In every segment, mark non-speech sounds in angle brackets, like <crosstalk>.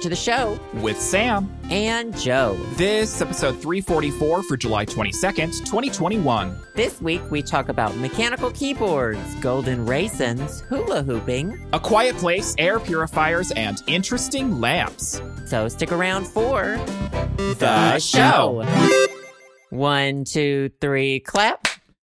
To the show with Sam. and Joe. This episode 344 for July 22nd, 2021. This week we talk about mechanical keyboards, golden raisins, hula hooping. A quiet place, air purifiers, and interesting lamps. So stick around for The show. One, two, three, clap.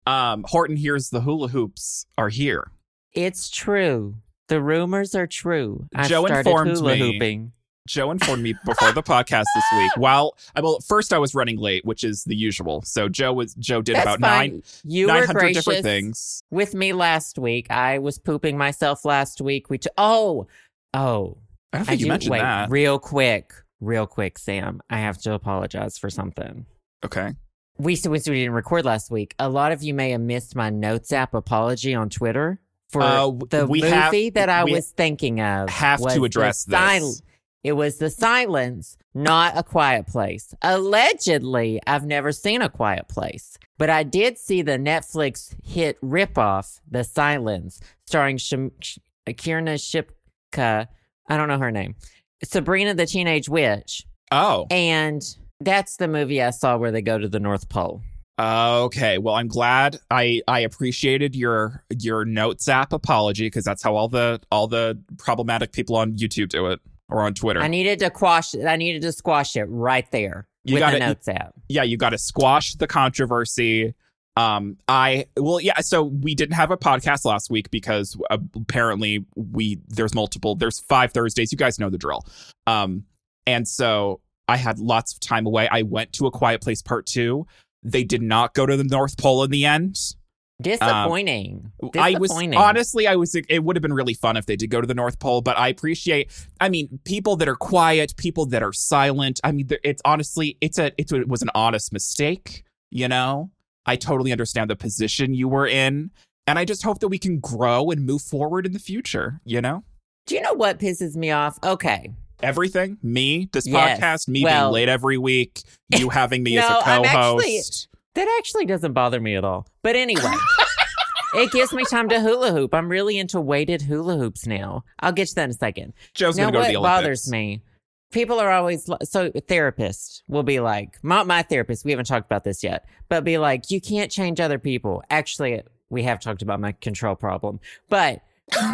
Um, Horton hears the hula hoops are here. It's true. The rumors are true. I Joe started informed hula me. hooping. Joe informed me before the podcast this week. While I well, first I was running late, which is the usual. So Joe was Joe did That's about fine. nine You nine were different things. with me last week. I was pooping myself last week. We t- oh oh. I don't I you do- mentioned wait, that. real quick, real quick, Sam. I have to apologize for something. okay. We since we didn't record last week. A lot of you may have missed my notes app apology on Twitter for Uh, the movie have- that I was thinking of. have to address this. sil- It was the silence, not a quiet place. Allegedly, I've never seen a quiet place, but I did see the Netflix hit ripoff, The Silence, starring Shim- Sh- Kiernan Shipka. I don't know her name. Sabrina the Teenage Witch. Oh. And that's the movie I saw where they go to the North Pole. Okay, well, I'm glad I I appreciated your your notes app apology because that's how all the all the problematic people on YouTube do it or on Twitter. I needed to quash I needed to squash it right there You with got the notes app. yeah, you got to squash the controversy. Um, I well, yeah. So we didn't have a podcast last week because uh, apparently we there's multiple there's five Thursdays. You guys know the drill. Um, and so I had lots of time away. I went to a Quiet Place Part Two. They did not go to the North Pole in the end. Um, Disappointing. I was honestly, I was. It would have been really fun if they did go to the North Pole, but I appreciate. I mean, people that are quiet, people that are silent. I mean, it's honestly, it's a, it's a, it was an honest mistake. You know, I totally understand the position you were in, and I just hope that we can grow and move forward in the future. You know, Do you know what pisses me off? Okay. everything. Me, this Yes. podcast, me Well- being late every week, <laughs> you having me as No, a I'm co-host. Actually- That actually doesn't bother me at all. But anyway, <laughs> it gives me time to hula hoop. I'm really into weighted hula hoops now. I'll get to that in a second. Joe's now, gonna go what to the Olympics. bothers me? People are always li- so therapists will be like, not my therapist. We haven't talked about this yet, but be like, you can't change other people. Actually, we have talked about my control problem, but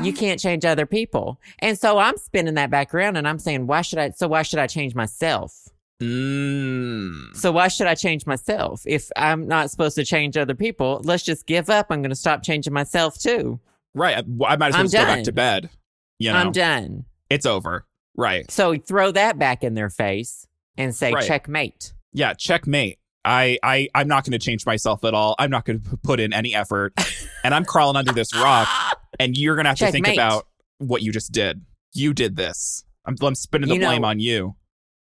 you can't change other people. And so I'm spinning that back around and I'm saying, why should I? So why should I change myself? Mm. So why should I change myself if I'm not supposed to change other people? Let's just give up. I'm going to stop changing myself too. Right. I, I might as well just go back to bed. You know, I'm done. it's over. Right. So throw that back in their face and say Right. checkmate. Yeah, checkmate. I, I, I'm not going to change myself at all. I'm not going to put in any effort. <laughs> and I'm crawling under this rock. And you're going to have to think about what you just did. You did this. I'm, I'm spinning the You know- blame on you.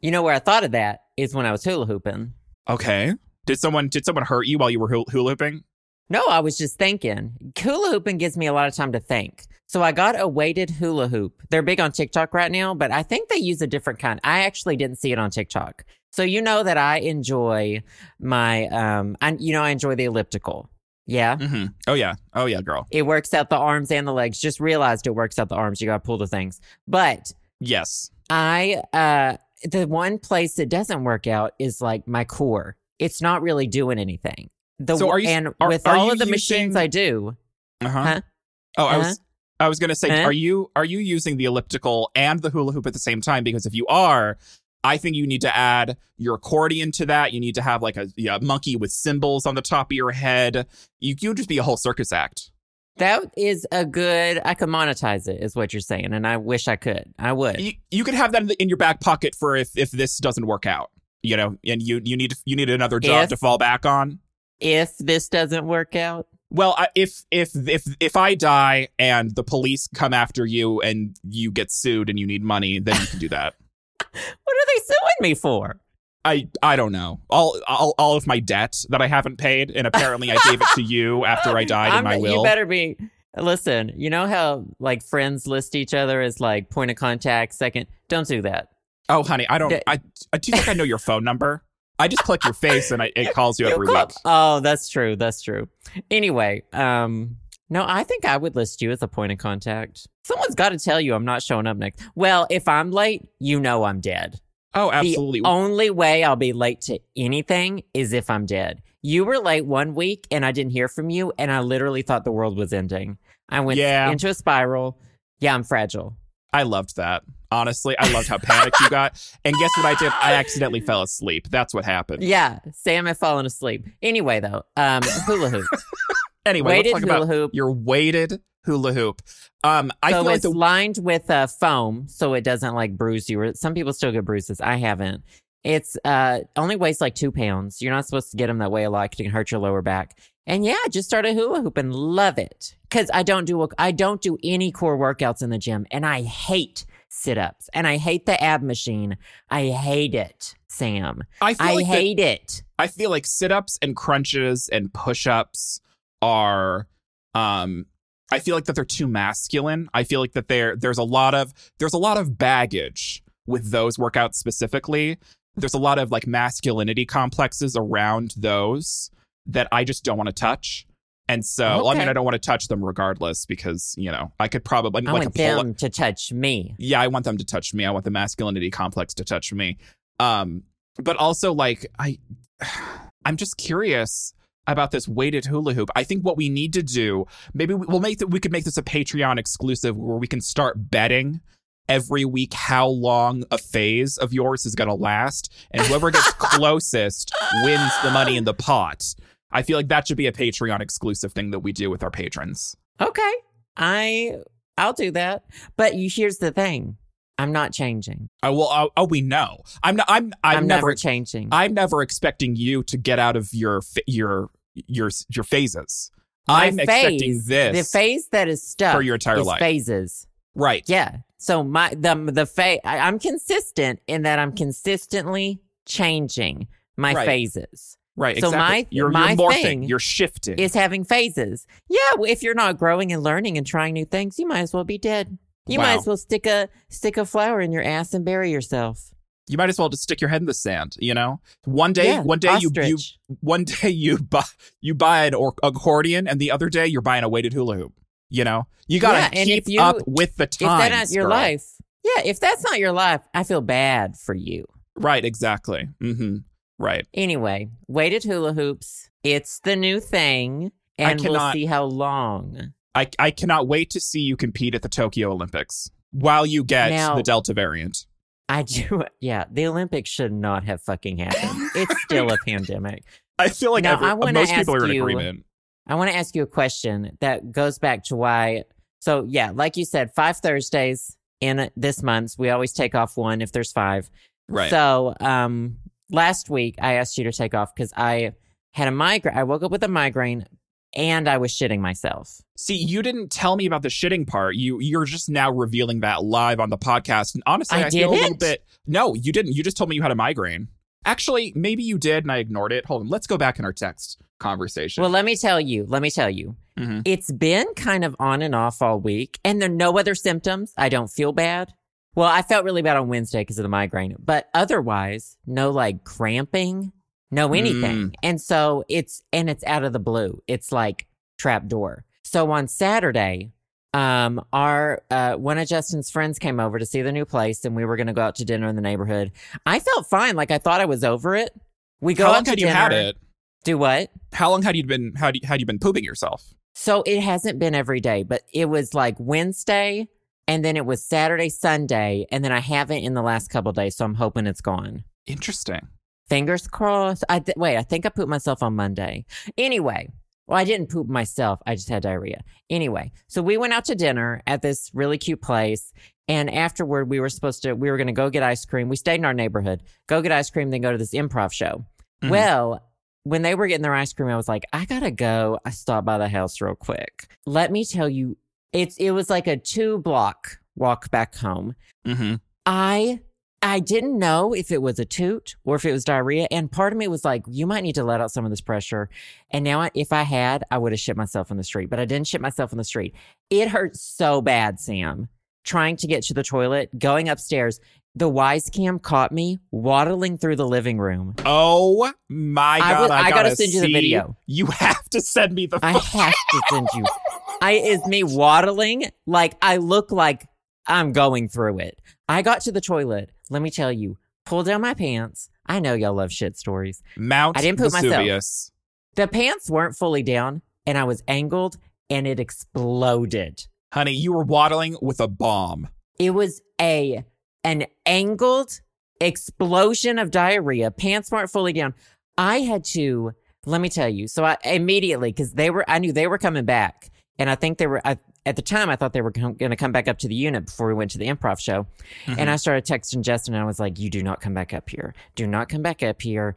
You know where I thought of that is when I was hula hooping. Okay. Did someone did someone hurt you while you were hula hooping? No, I was just thinking. Hula hooping gives me a lot of time to think. So I got a weighted hula hoop. They're big on TikTok right now, but I think they use a different kind. I actually didn't see it on TikTok. So you know that I enjoy my um I you know I enjoy the elliptical. Yeah. Mm-hmm. Oh yeah. Oh yeah, girl. It works out the arms and the legs. Just realized it works out the arms. You got to pull the things. But Yes. I uh the one place it doesn't work out is like my core. It's not really doing anything. The So are you- and are- with are all of the using- machines I do, Uh-huh. Huh? Oh, I Uh-huh. was I was going to say Huh? are you are you using the elliptical and the hula hoop at the same time because if you are I think you need to add your accordion to that. You need to have like a yeah, monkey with cymbals on the top of your head. You you just be a whole circus act. That is a good. I could monetize it, is what you're saying, and I wish I could. I would. You, you could have that in, the, in your back pocket for if if this doesn't work out. You know, and you you need you need another job If- to fall back on. if this doesn't work out, Well, I, if if if if I die and the police come after you and you get sued and you need money, then you can do that. <laughs> what are they suing me for? I I don't know. All all all of my debt that I haven't paid, and apparently I gave it to you <laughs> after I died in I'm- my will. You better be. Listen, you know how like friends list each other as like point of contact, second. Don't do that. oh, honey, I don't. D- I, I do you think I know your phone number? I just click your face and I, it calls you <laughs> every week. Oh, that's true. That's true. Anyway, um, No, I think I would list you as a point of contact. Someone's got to tell you I'm not showing up next. Well, if I'm late, you know I'm dead. Oh, absolutely. The only way I'll be late to anything is if I'm dead. You were late one week and I didn't hear from you, and I literally thought the world was ending. I went Yeah. into a spiral. Yeah, I'm fragile. I loved that. Honestly, I loved how panicked you got. And guess what I did? I accidentally fell asleep. That's what happened. Yeah, Sam had fallen asleep. Anyway, though, um, hula hoop. <laughs> Anyway, weighted let's talk hula about hoop. your weighted hula hoop. Um, I so feel like it's the lined with uh, foam, so it doesn't like bruise you. Some people still get bruises. I haven't. It's uh only weighs like two pounds. You're not supposed to get them that way a lot. It can hurt your lower back. And yeah, just started hula hoop and love it because I don't do I don't do any core workouts in the gym, and I hate sit ups and I hate the ab machine. I hate it, Sam. I feel I like the- hate it. I feel like sit ups and crunches and push ups are um I feel like that they're too masculine. I feel like that there there's a lot of there's a lot of baggage with those workouts specifically. There's a lot of like masculinity complexes around those that I just don't want to touch. And so well, I mean I don't want to touch them regardless because, you know, I could probably I like want them to touch me. yeah, I want them to touch me. I want the masculinity complex to touch me. Um, but also like I <sighs> I'm just curious about this weighted hula hoop. I think what we need to do, maybe we- we'll make that we could make this a Patreon exclusive where we can start betting every week how long a phase of yours is going to last and whoever gets <laughs> closest wins the money in the pot. I feel like that should be a Patreon exclusive thing that we do with our patrons. Okay. I I'll do that. But you here's the thing. I'm not changing. Oh well, oh, oh we know. I'm not. I'm. I'm, I'm, never. never changing. I'm never expecting you to get out of your your your your phases. My I'm expecting this The phase that is stuck for your entire is life. phases. right. Yeah. So my the the phase I'm consistent in that I'm consistently changing my Right. phases. Right. So Exactly. my- you're, my you're morphing. thing you're shifting. Is having phases. Yeah, well, if you're not growing and learning and trying new things, you might as well be dead. You might as well stick a stick a flower in your ass and bury yourself. You might as well just stick your head in the sand. You know. One day. yeah, one day you you one day you <laughs> buy you buy an or- accordion, and the other day you're buying a weighted hula hoop. You know. You gotta Yeah, keep you- up with the If times. that's not your girl. life, yeah. If that's not your life, I feel bad for you. Right. Exactly. Mm-hmm. Right. Anyway, weighted hula hoops. It's the new thing, and we'll see how long. I I cannot wait to see you compete at the Tokyo Olympics while you get Now- the Delta variant. I do. <laughs> Yeah, the Olympics should not have fucking happened. <laughs> It's still a pandemic. I feel like Now, every- I most people are in you- agreement. I want to ask you a question that goes back to why. So yeah, like you said, five Thursdays in this month. We always take off one if there's five. Right. So um, last week I asked you to take off because I had a migraine. I woke up with a migraine and I was shitting myself. See, you didn't tell me about the shitting part. You you're just now revealing that live on the podcast. And honestly, I I, feel a little bit. No, you didn't. You just told me you had a migraine. Actually, maybe you did, and I ignored it. Hold on. Let's go back in our text conversation. Well, let me tell you. Let me tell you. Mhm. It's been kind of on and off all week, and there are no other symptoms. I don't feel bad. Well, I felt really bad on Wednesday because of the migraine, but otherwise, no like cramping, no anything. And so it's and it's out of the blue. It's like trap door. So on Saturday, um, our uh, one of Justin's friends came over to see the new place, and we were going to go out to dinner in the neighborhood. I felt fine, like I thought I was over it. We go How long had you had it? Do what? How long had you been? How had you, had you been pooping yourself? So it hasn't been every day, but it was like Wednesday and then it was Saturday, Sunday, and then I haven't in the last couple days, so I'm hoping it's gone. Interesting. Fingers crossed. I th- wait, I think I pooped myself on Monday. Anyway, well, I didn't poop myself. I just had diarrhea. Anyway, so we went out to dinner at this really cute place. And afterward, we were supposed to, we were going to go get ice cream. We stayed in our neighborhood, go get ice cream, then go to this improv show. Mhm. Well, when they were getting their ice cream, I was like, I gotta go. I stopped by the house real quick. Let me tell you, it's it was like a two block walk back home. Mm-hmm. I I didn't know if it was a toot or if it was diarrhea, and part of me was like, you might need to let out some of this pressure. And now, I- if I had, I would have shit myself in the street, but I didn't shit myself in the street. It hurt so bad, Sam. Trying to get to the toilet, going upstairs. the Wyze cam caught me waddling through the living room. Oh my I god! I, I gotta, gotta send you the video. You have to send me the. I have to send you. I is me waddling like I look like I'm going through it. I got to the toilet. Let me tell you, pull down my pants. I know y'all love shit stories. Mount I didn't myself. Vesuvius. The pants weren't fully down, and I was angled, and it exploded. Honey, you were waddling with a bomb. It was a an angled explosion of diarrhea. Pants weren't fully down. I had to. Let me tell you. So I immediately because they were. I knew they were coming back, and I think they were. I, at the time, I thought they were going to come back up to the unit before we went to the improv show. Mm-hmm. And I started texting Justin, and I was like, "You do not come back up here. Do not come back up here.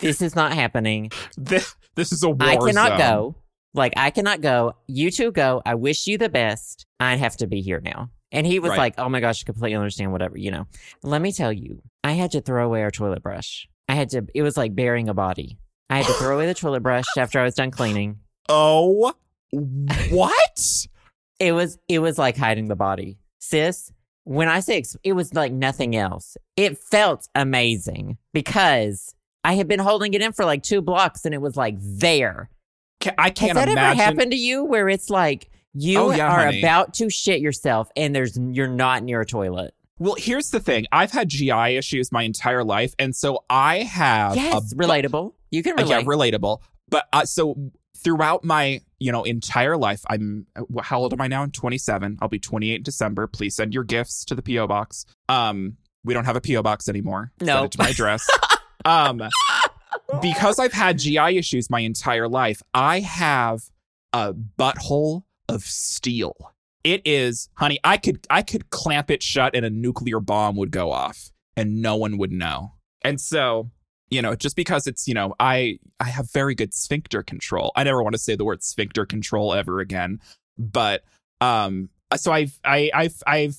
this is not happening. This, this is a war I cannot zone. go. Like, I cannot go. You two go. I wish you the best. I have to be here now. And he was Right. like, oh my gosh, I completely understand, whatever, you know. Let me tell you, I had to throw away our toilet brush. I had to, it was like burying a body. I had to throw away the toilet brush after I was done cleaning. Oh, <laughs> what? It was, it was like hiding the body. Sis, when I say ex- it was like nothing else, it felt amazing because I had been holding it in for like two blocks and it was like there. Ca- I can't Has that imagine. ever happened to you where it's like you Oh, yeah, are honey. about to shit yourself and there's you're not near a toilet? Well, here's the thing. I've had GI issues my entire life, and so I have yes, a relatable. You can Uh, yeah, relate. relatable. But uh, so throughout my you know entire life, I'm how old am I now? 27. I'll be 28 in December. Please send your gifts to the PO box. Um, we don't have a PO box anymore. No, Nope. it to my address. <laughs> um, <laughs> because I've had GI issues my entire life, I have a butthole of steel. It is, honey. I could I could clamp it shut, and a nuclear bomb would go off, and no one would know. And so you know just because it's you know i i have very good sphincter control. I never want to say the word sphincter control ever again but um so i've i i've i've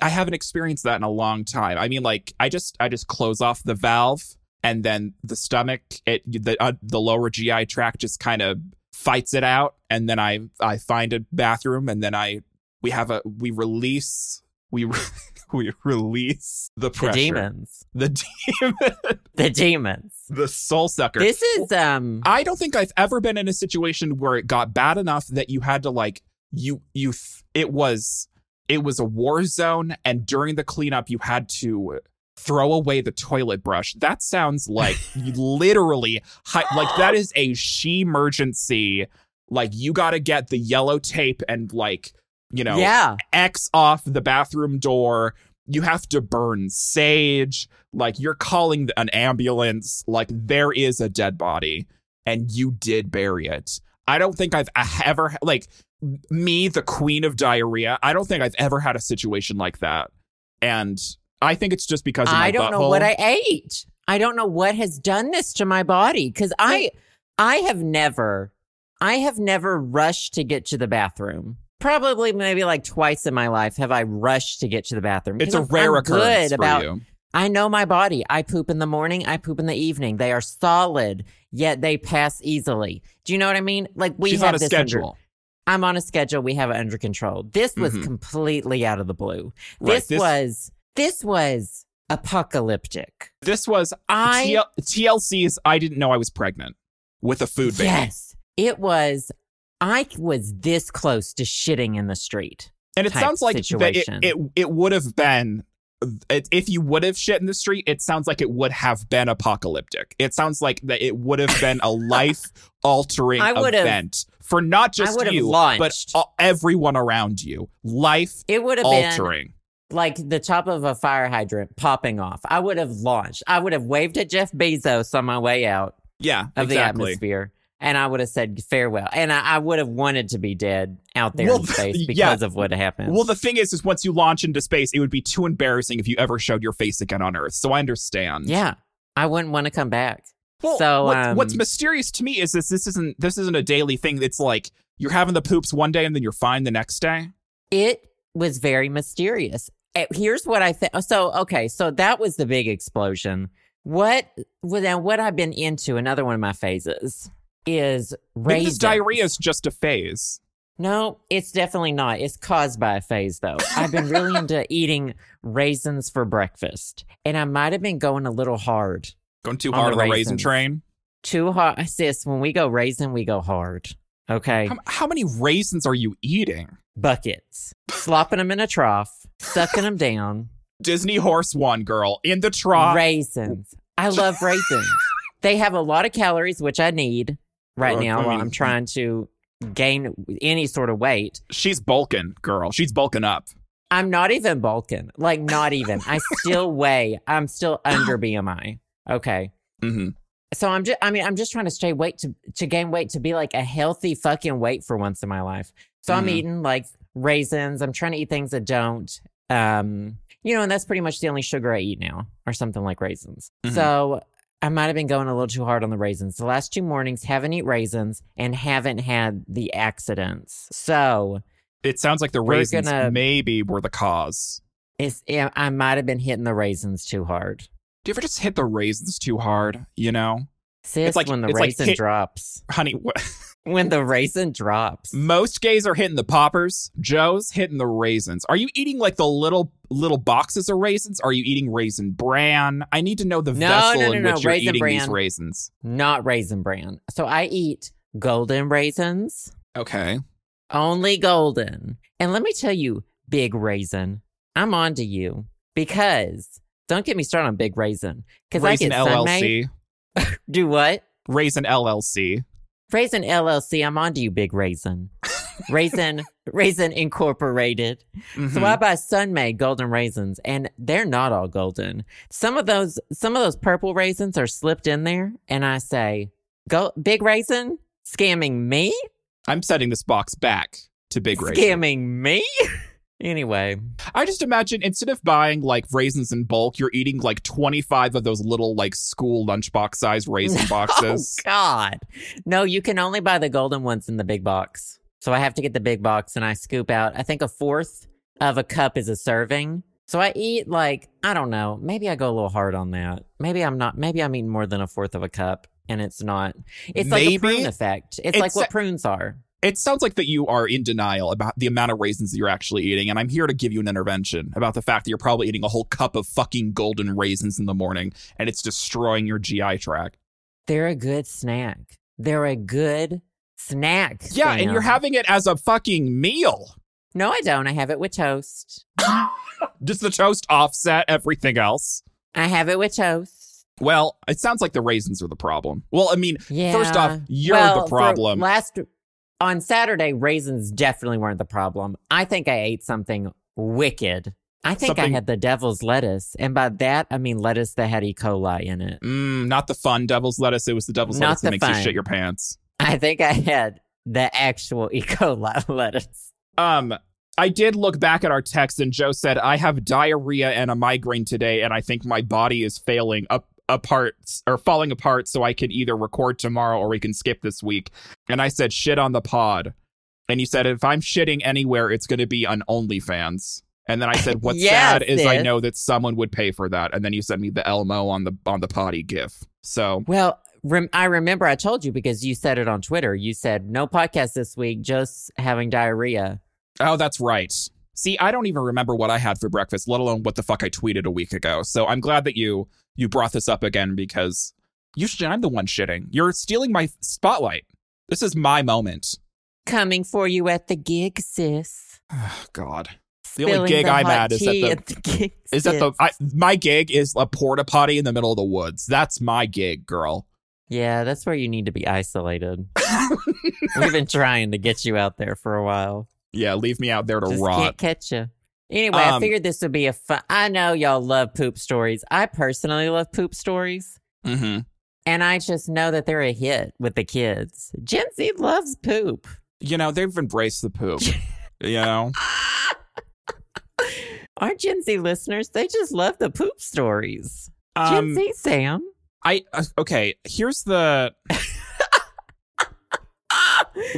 i haven't experienced that in a long time. I mean like i just i just close off the valve and then the stomach it the uh, the lower gi tract just kind of fights it out and then i i find a bathroom and then i we have a we release we <laughs> <laughs> we release the The demons. the demon <laughs> The demons. the soul sucker. This is um I don't think I've ever been in a situation where it got bad enough that you had to like you you it was it was a war zone and during the cleanup you had to throw away the toilet brush. That sounds like <laughs> you literally hi- like that is a she emergency. Like you got to get the yellow tape and like you know yeah. X off the bathroom door. You have to burn sage. Like you're calling an ambulance. Like there is a dead body and you did bury it. I don't think I've ever, like me, the queen of diarrhea, I don't think I've ever had a situation like that. And I think it's just because of my I don't know what I ate. I don't know what has done this to my body cuz I I have never I have never rushed to get to the bathroom. Probably maybe like twice in my life have I rushed to get to the bathroom. It's a I'm- rare I'm occurrence good for about you. I know my body. I poop in the morning, I poop in the evening. They are solid, yet they pass easily. Do you know what I mean? Like we She's have on a this under- schedule. I'm on a schedule. We have it under control. This was Mhm. completely out of the blue. Right, This, this- was this was apocalyptic. This was I TL- TLC's. I didn't know I was pregnant with a food baby. yes, it was. I was this close to shitting in the street. And it sounds like that it, it it would have been it, if you would have shit in the street. It sounds like it would have been apocalyptic. It sounds like that it would have been a <laughs> life altering I would have- event for not just you, launched. but everyone around you. Life It would have been like the top of a fire hydrant popping off. I would have launched. I would have waved at Jeff Bezos on my way out Yeah, of the atmosphere. And I would have said farewell. And I, I would have wanted to be dead out there Well, in space <laughs> yeah. because of what happened. Well, the thing is, is once you launch into space, it would be too embarrassing if you ever showed your face again on Earth. So I understand. yeah. I wouldn't want to come back. Well, So, what- um, what's mysterious to me is this: this isn't this isn't a daily thing. It's like you're having the poops one day and then you're fine the next day. It was very mysterious. Eh, Here's what I think. So, okay, so that was the big explosion. What, well, then what I've been into, another one of my phases, is this diarrhea is just a phase. No, it's definitely not. It's caused by a phase, though. I've been really into <laughs> eating raisins for breakfast, and I might have been going a little hard. Going too On hard the on the raisin train. Too hard. Sis, when we go raisin, we go hard. Okay. How, how many raisins are you eating? Buckets. Slopping them in a trough, sucking them down. Disney Horse One girl in the trough. Raisins. I love raisins. <laughs> they have a lot of calories, which I need right now I while mean- I'm trying to gain any sort of weight. She's bulking, girl. She's bulking up. I'm not even bulking. Like, not even. I <laughs> still weigh. I'm still under BMI. Okay. hmm So I'm just, I mean, I'm just trying to stay weight to, to gain weight to be like a healthy fucking weight for once in my life. So I'm Mhm. eating like raisins. I'm trying to eat things that don't, um, you know, and that's pretty much the only sugar I eat now or something like raisins. Mhm. So I might have been going a little too hard on the raisins. The last two mornings haven't eat raisins and haven't had the accidents. So It sounds like the raisins gonna- maybe were the cause. it's, I might have been hitting the raisins too hard. Do you ever just hit the raisins too hard? You know, Sis, like- when the it's like raisin hit- drops, honey. What? <laughs> when the raisin drops, Most gays are hitting the poppers. Joe's hitting the raisins. Are you eating like the little little boxes of raisins? Are you eating raisin bran? I need to know the No, vessel no, no, in which you're Raisin eating these raisins. not raisin bran. So I eat golden raisins, Okay. only golden. And let me tell you, big raisin, I'm on to you because don't get me started on big raisin because I get. LLC. <laughs> Do what? Raisin LLC. Raisin LLC, I'm on to you, big raisin. <laughs> Raisin, Raisin Incorporated. So Mhm. I buy Sun-Maid golden raisins, and they're not all golden. Some of those, some of those purple raisins are slipped in there, and I say, "Go, big raisin, scamming me, I'm setting this box back to big raisin. scamming me." <laughs> anyway, I just imagine instead of buying like raisins in bulk, you're eating like 25 of those little like school lunchbox size raisin <laughs> boxes. oh God, no, you can only buy the golden ones in the big box. So I have to get the big box, and I scoop out. I think a fourth of a cup is a serving. So I eat like I don't know. Maybe I go a little hard on that. Maybe I'm not. Maybe I'm eating more than a fourth of a cup, and it's not. It's like a prune effect. It's, It's like what a- prunes are. It sounds like that you are in denial about the amount of raisins that you're actually eating, and I'm here to give you an intervention about the fact that you're probably eating a whole cup of fucking golden raisins in the morning, and it's destroying your GI tract. They're a good snack. They're a good snack. Yeah, and you're having it as a fucking meal. No, I don't. I have it with toast. <laughs> Does the toast offset everything else? I have it with toast. Well, it sounds like the raisins are the problem. Well, I mean, Yeah. First off, you're Well, the problem. Last on Saturday, raisins definitely weren't the problem. I think I ate something wicked. I think Something- I had the devil's lettuce, and by that I mean lettuce that had E. coli in it. mm, not the fun devil's lettuce. It was the devil's Not lettuce that makes you shit your pants. <laughs> I think I had the actual E. coli <laughs> lettuce. Um, I did look back at our text, and Joe said, "I have diarrhea and a migraine today, and I think my body is failing up." Apart or falling apart so I can either record tomorrow or we can skip this week. And I said shit on the pod. And you said if I'm shitting anywhere it's going to be on OnlyFans. And then I said <laughs> what's Yes, sad is I know that someone would pay for that. And then you sent me the Elmo on the on the potty gif. So Well, rem- I remember I told you because you said it on Twitter. You said no podcast this week, just having diarrhea. Oh, that's right. See, I don't even remember what I had for breakfast, let alone what the fuck I tweeted a week ago. So I'm glad that you you brought this up again because usually I'm the one shitting. You're stealing my spotlight. This is my moment. Coming for you at the gig, sis. Oh, God. The only gig the I'm at is at the- at the gig, <laughs> Is that the. I, my gig is a porta potty in the middle of the woods. That's my gig, girl. Yeah, that's where you need to be isolated. <laughs> We've been trying to get you out there for a while. Yeah, leave me out there to Just rot. can't catch you. Anyway, I Um, figured this would be a fun. I know y'all love poop stories. I personally love poop stories, hmm and I just know that they're a hit with the kids. Gen Z loves poop. You know, they've embraced the poop. <laughs> you know? <laughs> Our Gen Z listeners, they just love the poop stories. Gen Um, Z, Sam. I uh, okay. Here's the. <laughs>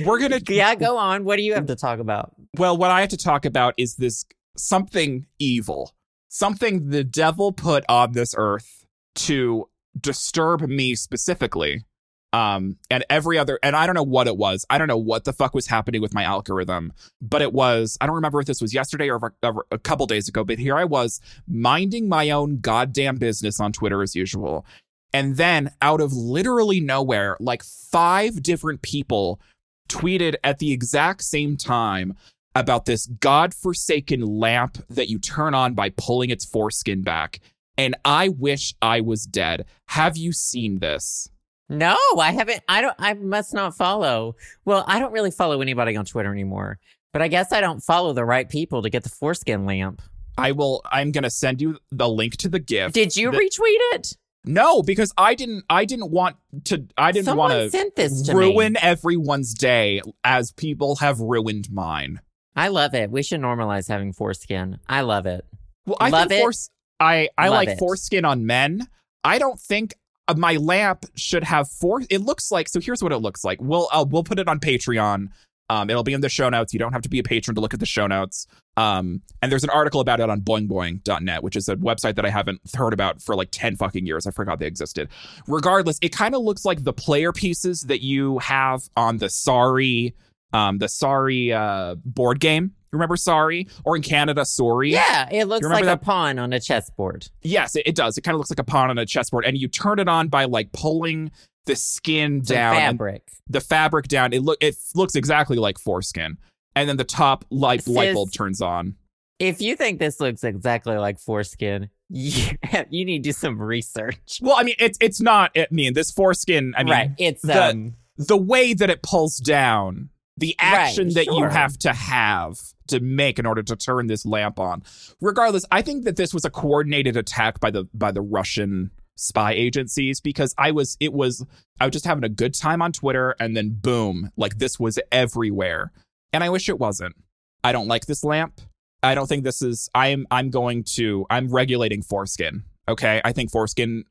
We're gonna Yeah, go on. What do you have to talk about? Well, what I have to talk about is this something evil, something the devil put on this earth to disturb me specifically. Um, and every other, and I don't know what it was. I don't know what the fuck was happening with my algorithm, but it was, I don't remember if this was yesterday or a, a couple days ago, but here I was minding my own goddamn business on Twitter as usual. And then out of literally nowhere, like five different people tweeted at the exact same time about this godforsaken lamp that you turn on by pulling its foreskin back. And I wish I was dead. Have you seen this? No, I haven't. I don't. I must not follow. Well, I don't really follow anybody on Twitter anymore. But I guess I don't follow the right people to get the foreskin lamp. I will. I'm gonna send you the link to the gift. Did you that, retweet it? No, because I didn't. I didn't want to. I didn't want to to ruin me. everyone's day as people have ruined mine. I love it. We should normalize having foreskin. I love it. Well, I love think fores- I I Love like it. foreskin on men. I don't think uh, my lamp should have four. It looks like so. Here's what it looks like. We'll uh, we'll put it on Patreon. Um, it'll be in the show notes. You don't have to be a patron to look at the show notes. Um, and there's an article about it on boingboing.net, which is a website that I haven't heard about for like 10 fucking years. I forgot they existed. Regardless, it kind of looks like the player pieces that you have on the Sorry, um, the Sorry uh, board game. Remember Sorry? Or in Canada, Sorry? Yeah, it looks like a pawn on a chessboard. Yes, it, it does. It kind of looks like a pawn on a chessboard, and you turn it on by like pulling the skin Some down, fabric. the fabric down. It look it looks exactly like foreskin, and then the top light light bulb turns on. If you think this looks exactly like foreskin, <laughs> you, you need to do some research. Well, I mean, it's it's not. I mean, this foreskin. I mean, right. It's the- um the way that it pulls down, the action that you have to have to make in order to turn this lamp on. Regardless, I think that this was a coordinated attack by the by the Russian spy agencies because I was it was I was just having a good time on Twitter and then boom, like this was everywhere. And I wish it wasn't. I don't like this lamp. I don't think this is I'm I'm going to I'm regulating foreskin. Okay? I think foreskin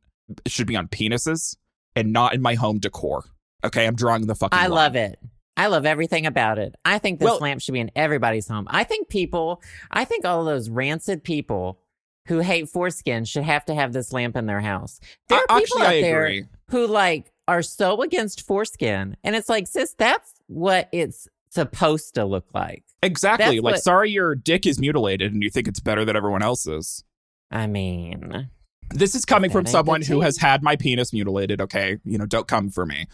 should be on penises and not in my home decor. Okay, I'm drawing the fucking lamp. I line. love it. I love everything about it. I think this Well- lamp should be in everybody's home. I think people, I think all those rancid people who hate foreskin should have to have this lamp in their house. There are I- people out there who like are so against foreskin, and it's like, sis, that's what it's supposed to look like. Exactly. That's Like, what- sorry your dick is mutilated and you think it's better than everyone else's. I mean, This is coming from someone who has had my penis mutilated. Okay, you know, don't come for me.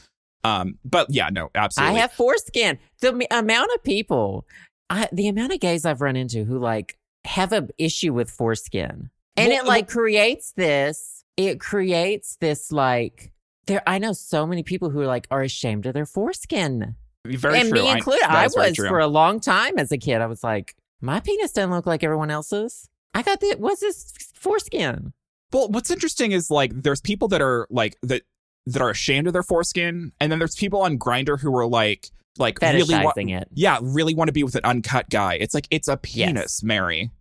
Um, but yeah, no, absolutely. I have foreskin. The m- amount of people, I, the amount of gays I've run into who like have an issue with foreskin, and Well, it like creates this. It creates this like there. I know so many people who are like are ashamed of their foreskin, very and true. me included. that I, was for a long time as a kid. I was like, my penis doesn't look like everyone else's. I got the what's this foreskin? Well, what's interesting is like there's people that are like that that are ashamed of their foreskin, and then there's people on Grindr who are like like really wa- Fetishizing it. yeah, really want to be with an uncut guy. It's like it's a Yes. penis, Mary.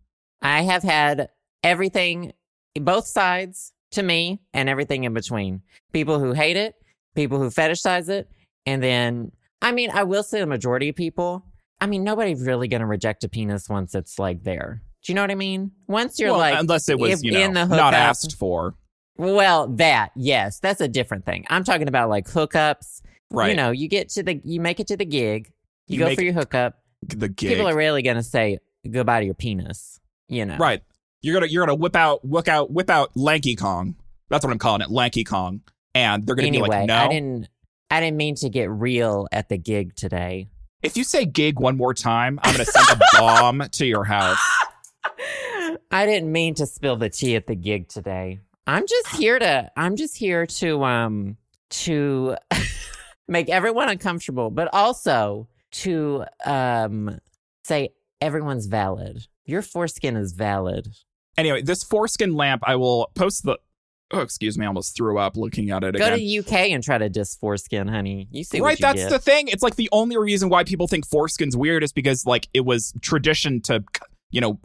I have had everything, both sides to me, and everything in between. People who hate it, people who fetishize it, and then, I mean, I will say the majority of people, I mean, nobody's really going to reject a penis once it's like there. Do you know what I mean? Once you're Well, like, unless it was if you know not asked for, well, that, yes, that's a different thing. I'm talking about like hookups. right? You know, you get to the, you make it to the gig, you, You go for your hookup. the gig, People are really going to say goodbye to your penis, you know? right? You're gonna you're gonna whip out whip out whip out Lanky Kong. That's what I'm calling it, Lanky Kong. And they're gonna anyway, be like, no. I didn't. I didn't mean to get real at the gig today. If you say gig one more time, I'm gonna send a bomb to your house. <laughs> I didn't mean to spill the tea at the gig today. I'm just here to. I'm just here to um to <laughs> make everyone uncomfortable, but also to um say everyone's valid. Your foreskin is valid. Anyway, this foreskin lamp, I will post the. Oh, excuse me, I almost threw up looking at it Go to again. the UK and try to diss foreskin, honey. You see right, you that's get. the thing. It's like the only reason why people think foreskin's weird is because like it was tradition to, you know,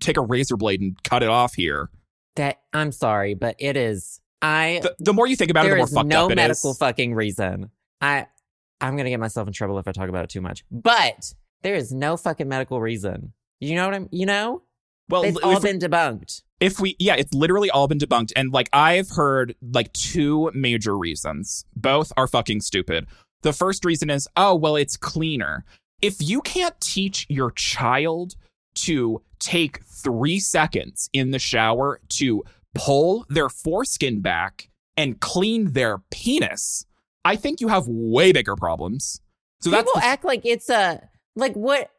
take a razor blade and cut it off here. That I'm sorry, but it is. I The, the more you think about it, the more fucked no up it is. No medical fucking reason. I I'm gonna get myself in trouble if I talk about it too much. But there is no fucking medical reason. You know what I'm? You know, well, it's all we, been debunked. if we yeah it's literally all been debunked and like i've heard like two major reasons both are fucking stupid the first reason is oh well it's cleaner if you can't teach your child to take three seconds in the shower to pull their foreskin back and clean their penis i think you have way bigger problems so People that's the- act like it's a like what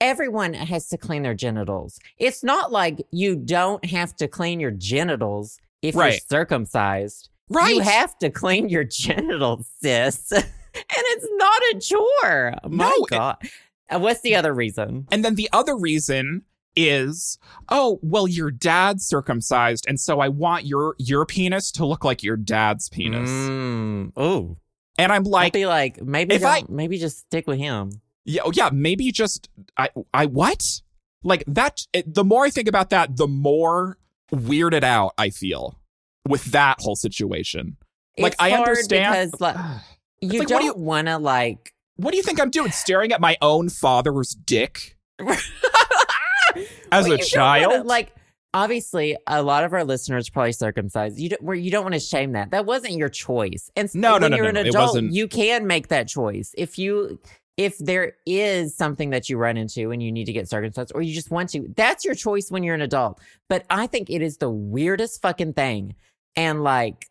everyone has to clean their genitals. It's not like you don't have to clean your genitals if you're circumcised. right You have to clean your genitals, sis. <laughs> and it's not a chore. My No, God. Uh, What's the other reason? And then the other reason is, oh, well, your dad's circumcised, and so I want your your penis to look like your dad's penis. Mm, ooh. And I'm I'd like, be like, maybe if I- maybe just stick with him. yeah, oh, yeah, maybe just I I what? Like that. It, the more I think about that, the more weirded out I feel with that whole situation. Like, It's I understand- because like <sighs> you like, don't do you- want to like What do you think I'm doing? Staring at my own father's dick? <laughs> As Well, a don't wanna- child? like obviously a lot of our listeners probably circumcised. You don't where you don't want to shame that. That wasn't your choice. And No, when no, you're no, an no, it adult you can make that choice. If you if there is something that you run into and you need to get circumcised or you just want to that's your choice when you're an adult. But i think it is the weirdest fucking thing. And like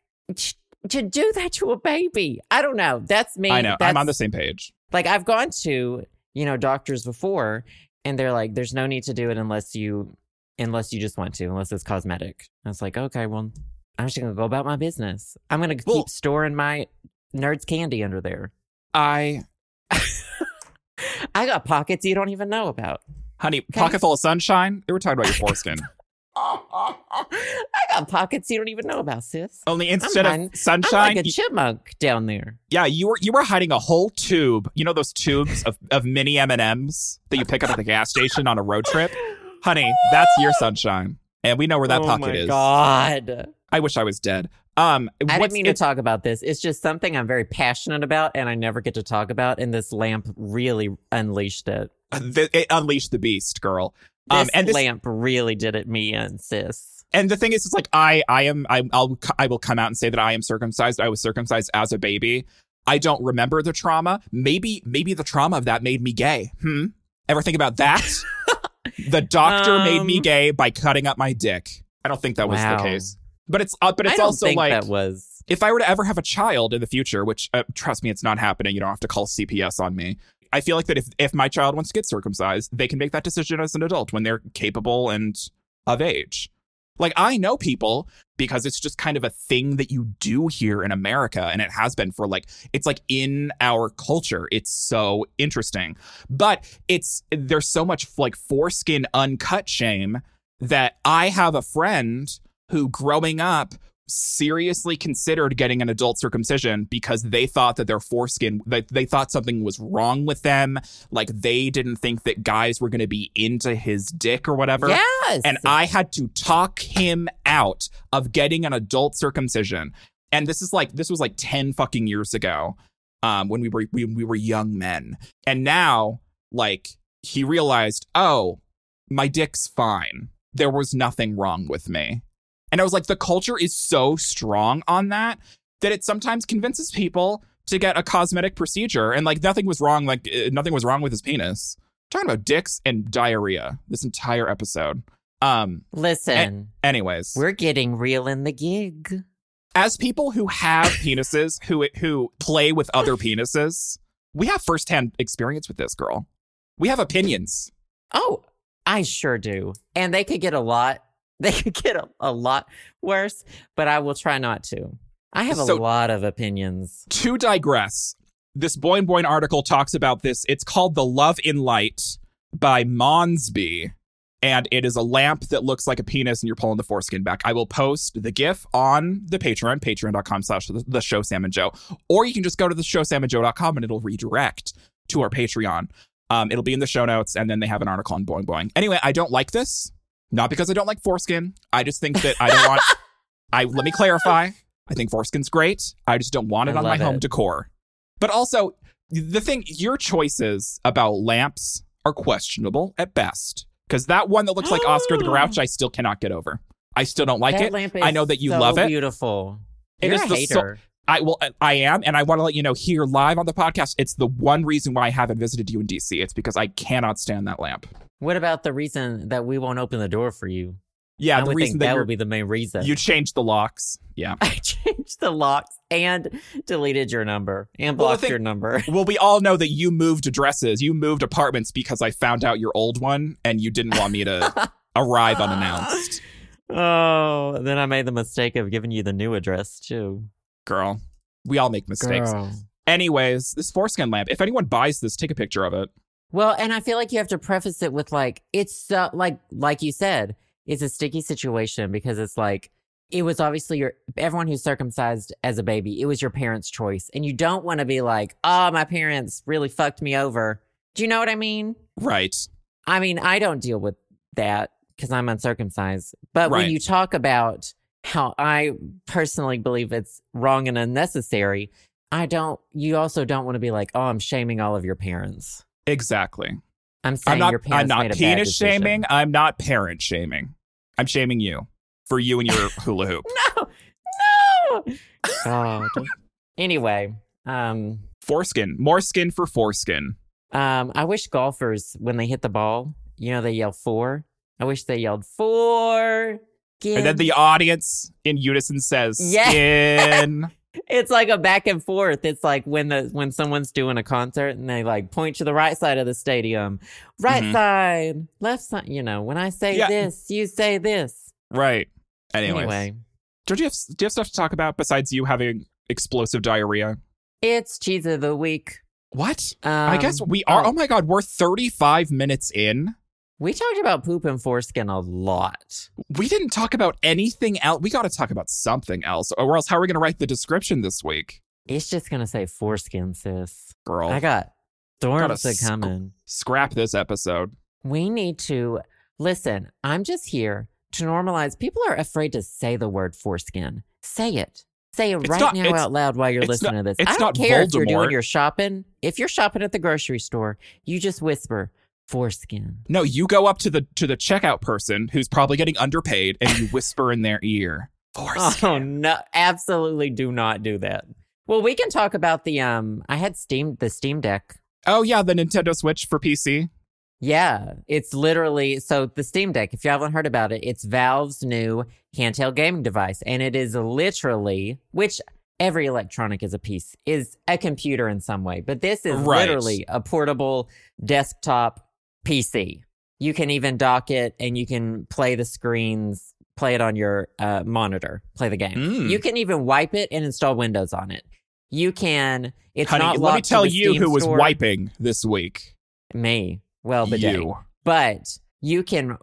to do that to a baby i don't know that's me I know. I'm on the same page. like I've gone to, you know, doctors before and they're like, there's no need to do it unless you unless you just want to, unless it's cosmetic. I was like, okay, well, I'm just gonna go about my business. I'm gonna Well- keep storing my nerds candy under there. I <laughs> I got pockets you don't even know about. honey, pocket full of sunshine. They were talking about your foreskin. <laughs> <laughs> I got pockets you don't even know about, sis. Only instead hiding- of I'm sunshine, like a y- chipmunk down there. yeah, you were you were hiding a whole tube. You know those tubes of, of mini M and M's that you pick up at the gas station on a road trip, honey. That's your sunshine, and we know where that oh pocket my is. God. I wish I was dead. Um, I what's- didn't mean to talk about this. It's just something I'm very passionate about and I never get to talk about. And this lamp really unleashed it. th- it unleashed the beast, girl. This Um, and this, lamp really did it me in, sis. And the thing is, it's like I, I am, I, I'll, I will come out and say that I am circumcised. I was circumcised as a baby. I don't remember the trauma. Maybe, maybe the trauma of that made me gay. Hmm. Ever think about that? <laughs> the doctor made me Um, gay by cutting up my dick. I don't think that was Wow. the case. But it's, uh, but it's I don't also think like that was. if I were to ever have a child in the future, which uh, trust me, it's not happening. You don't have to call CPS on me. I feel like that if if my child wants to get circumcised, they can make that decision as an adult when they're capable and of age. Like I know people because it's just kind of a thing that you do here in America and it has been for like it's like in our culture. It's so interesting. But it's there's so much like foreskin uncut shame that I have a friend who growing up seriously considered getting an adult circumcision because they thought that their foreskin that they thought something was wrong with them like they didn't think that guys were going to be into his dick or whatever Yes. and I had to talk him out of getting an adult circumcision. And this is like this was like 10 fucking years ago. Um when we were we, we were young men. And now like he realized, "Oh, my dick's fine. There was nothing wrong with me." And I was like the culture is so strong on that that it sometimes convinces people to get a cosmetic procedure and like nothing was wrong like uh, nothing was wrong with his penis. talking about dicks and diarrhea this entire episode. Um Listen, anyways, we're getting real in the gig. as people who have penises who who play with other penises, we have firsthand experience with this girl. We have opinions. Oh, I sure do. And they could get a lot. <laughs> They could get a, a lot worse, but I will try not to. I have a So- lot of opinions. To digress, this Boing Boing article talks about this. It's called The Love in Light by Monsby. And it is a lamp that looks like a penis and you're pulling the foreskin back. I will post the GIF on the Patreon, patreon.com slash the show Sam and Joe. Or you can just go to the show samandjoe.com and it'll redirect to our Patreon. Um, it'll be in the show notes, and then they have an article on Boing Boing. Anyway, I don't like this. Not because I don't like foreskin. I just think that I don't want. <laughs> I let me clarify. I think foreskin's great. I just don't want it I on my love home decor. But also, the thing, your choices about lamps are questionable at best. Because that one that looks like Oscar the <gasps> Grouch, I still cannot get over. I still don't like that it. lamp is I know that you so love it. Beautiful. It You're is a the so- hater. I will. I am, and I want to let you know here live on the podcast. It's the one reason why I haven't visited you in DC. It's because I cannot stand that lamp. What about the reason that we won't open the door for you? Yeah, I the would reason think that, that would be the main reason. you changed the locks. Yeah. <laughs> I changed the locks and deleted your number and Well, blocked thing- your number. <laughs> Well, we all know that you moved addresses. You moved apartments because I found out your old one, and you didn't want me to <laughs> arrive unannounced. Oh, then I made the mistake of giving you the new address too. Girl, we all make mistakes. Girl. Anyways, this foreskin lamp. If anyone buys this, take a picture of it. Well, and I feel like you have to preface it with like it's so, like like you said, it's a sticky situation because it's like it was obviously your everyone who's circumcised as a baby, it was your parents' choice, and you don't want to be like, oh, my parents really fucked me over. Do you know what I mean? Right. I mean, I don't deal with that because I'm uncircumcised. But Right. when you talk about how I personally believe it's wrong and unnecessary, I don't. You also don't want to be like, oh, I'm shaming all of your parents. Exactly. I'm saying I'm not. your parents I'm not made penis shaming. I'm not parent shaming. I'm shaming you for you and your <laughs> hula hoop. No, no. God. anyway, um, Foreskin. More skin for foreskin. um, I wish golfers when they hit the ball, you know, they yell four. I wish they yelled four. And then the audience in unison says Yeah. skin. <laughs> It's like a back and forth. It's like when the when someone's doing a concert and they like point to the right side of the stadium, right Mhm. side, left side. You know, when I say Yeah. this, you say this. right. Anyways. Anyway, Don't you have do you have stuff to talk about besides you having explosive diarrhea? it's cheese of the week. What? Um, I guess we are. oh. Oh my god, we're 35 minutes in. We talked about poop and foreskin a lot. We didn't talk about anything else. We got to talk about something else, or else how are we going to write the description this week, It's just gonna say foreskin, sis. girl? I got storms Gotta a sc- Scrap this episode. We need to listen. I'm just here to normalize. People are afraid to say the word foreskin. Say it. Say it It's right not- now out loud while you're listening not- to this. it's I don't not care if you're doing your shopping. If you're shopping at the grocery store, you just whisper foreskin. No, you go up to the to the checkout person who's probably getting underpaid, and you whisper in their ear. Foreskin. Oh no, absolutely do not do that. Well, we can talk about the um I had Steam the Steam Deck Oh yeah, the Nintendo Switch for PC. Yeah, it's literally so the Steam Deck, if you haven't heard about it, it's Valve's new handheld gaming device. And it is literally, which every electronic is a piece, is a computer in some way. But this is Right. literally a portable desktop PC. You can even dock it and you can play the screens, play it on your uh, monitor, play the game. Mm. You can even wipe it and install Windows on it. You can, it's Honey, not let me tell you Steam who was store. wiping this week. Me. Well, bidet you. but you can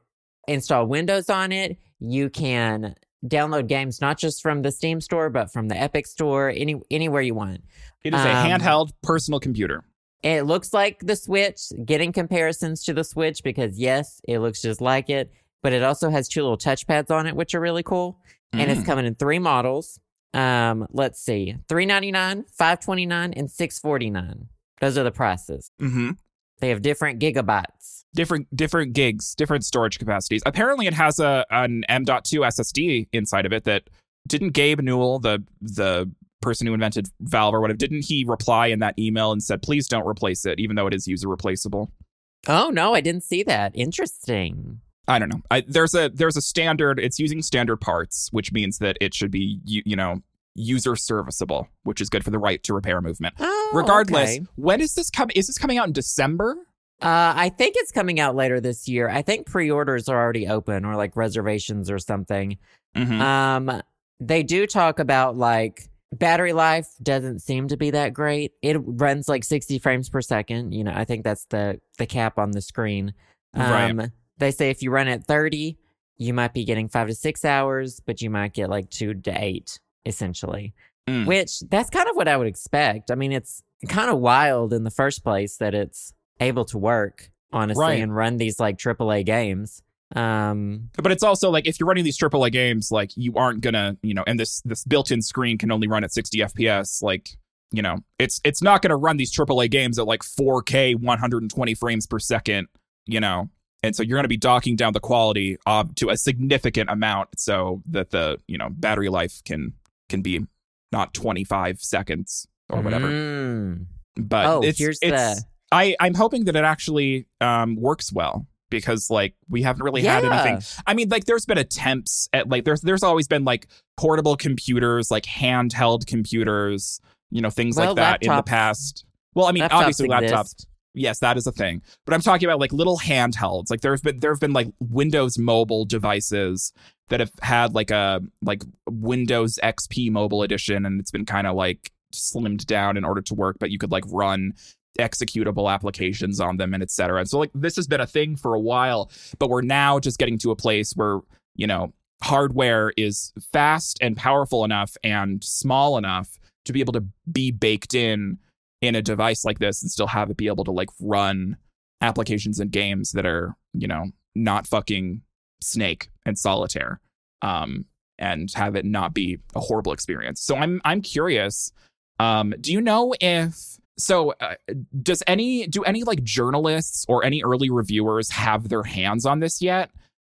install Windows on it. You can download games not just from the Steam store, but from the Epic store, any anywhere you want. It is a Um, handheld personal computer. It looks like the Switch, getting comparisons to the Switch because yes, it looks just like it, but it also has two little touchpads on it, which are really cool. And it's Mm. coming in three models. Um, let's see, three ninety nine, five twenty nine, and six forty nine. Those are the prices. Mm-hmm. They have different gigabytes. different different gigs, different storage capacities. Apparently, it has a an M.2 SSD inside of it. That didn't Gabe Newell, the the person who invented Valve or whatever, didn't he reply in that email and said, "Please don't replace it, even though it is user replaceable." Oh no, I didn't see that. Interesting. I don't know. I, there's a there's a standard. It's using standard parts, which means that it should be you, you know user serviceable, which is good for the right to repair movement. Oh, Regardless, okay. when is this coming? Is this coming out in December? Uh, I think it's coming out later this year. I think pre-orders are already open or like reservations or something. Mhm. Um, they do talk about like battery life doesn't seem to be that great. It runs like 60 frames per second. You know, I think that's the the cap on the screen. Right. Um, they say if you run at 30, you might be getting five to six hours, but you might get like two to eight essentially. Mm. Which that's kind of what I would expect. I mean, it's kind of wild in the first place that it's able to work honestly Right. and run these like AAA games. Um, But it's also like if you're running these AAA games, like you aren't gonna, you know, and this this built-in screen can only run at 60 FPS. Like, you know, it's it's not gonna run these AAA games at like 4K, 120 frames per second. You know, and so you're going to be docking down the quality uh, to a significant amount so that the you know battery life can can be not 25 seconds or whatever. Mm. But Oh, it's, here's it's the- I I'm hoping that it actually um works well because like we haven't really had anything. I mean, like there's been attempts at like there's there's always been like portable computers, like handheld computers, you know, things Well, like that in the past. Well, I mean, Laptops obviously laptops. Yes, that is a thing. But I'm talking about like little handhelds. Like there've been there've been like Windows mobile devices that have had like a like Windows XP mobile edition and it's been kind of like slimmed down in order to work, but you could like run executable applications on them and et cetera. And so like this has been a thing for a while, but we're now just getting to a place where, you know, hardware is fast and powerful enough and small enough to be able to be baked in in a device like this and still have it be able to like run applications and games that are, you know, not fucking Snake and Solitaire. Um and have it not be a horrible experience. So I'm I'm curious um do you know if so uh, does any do any like journalists or any early reviewers have their hands on this yet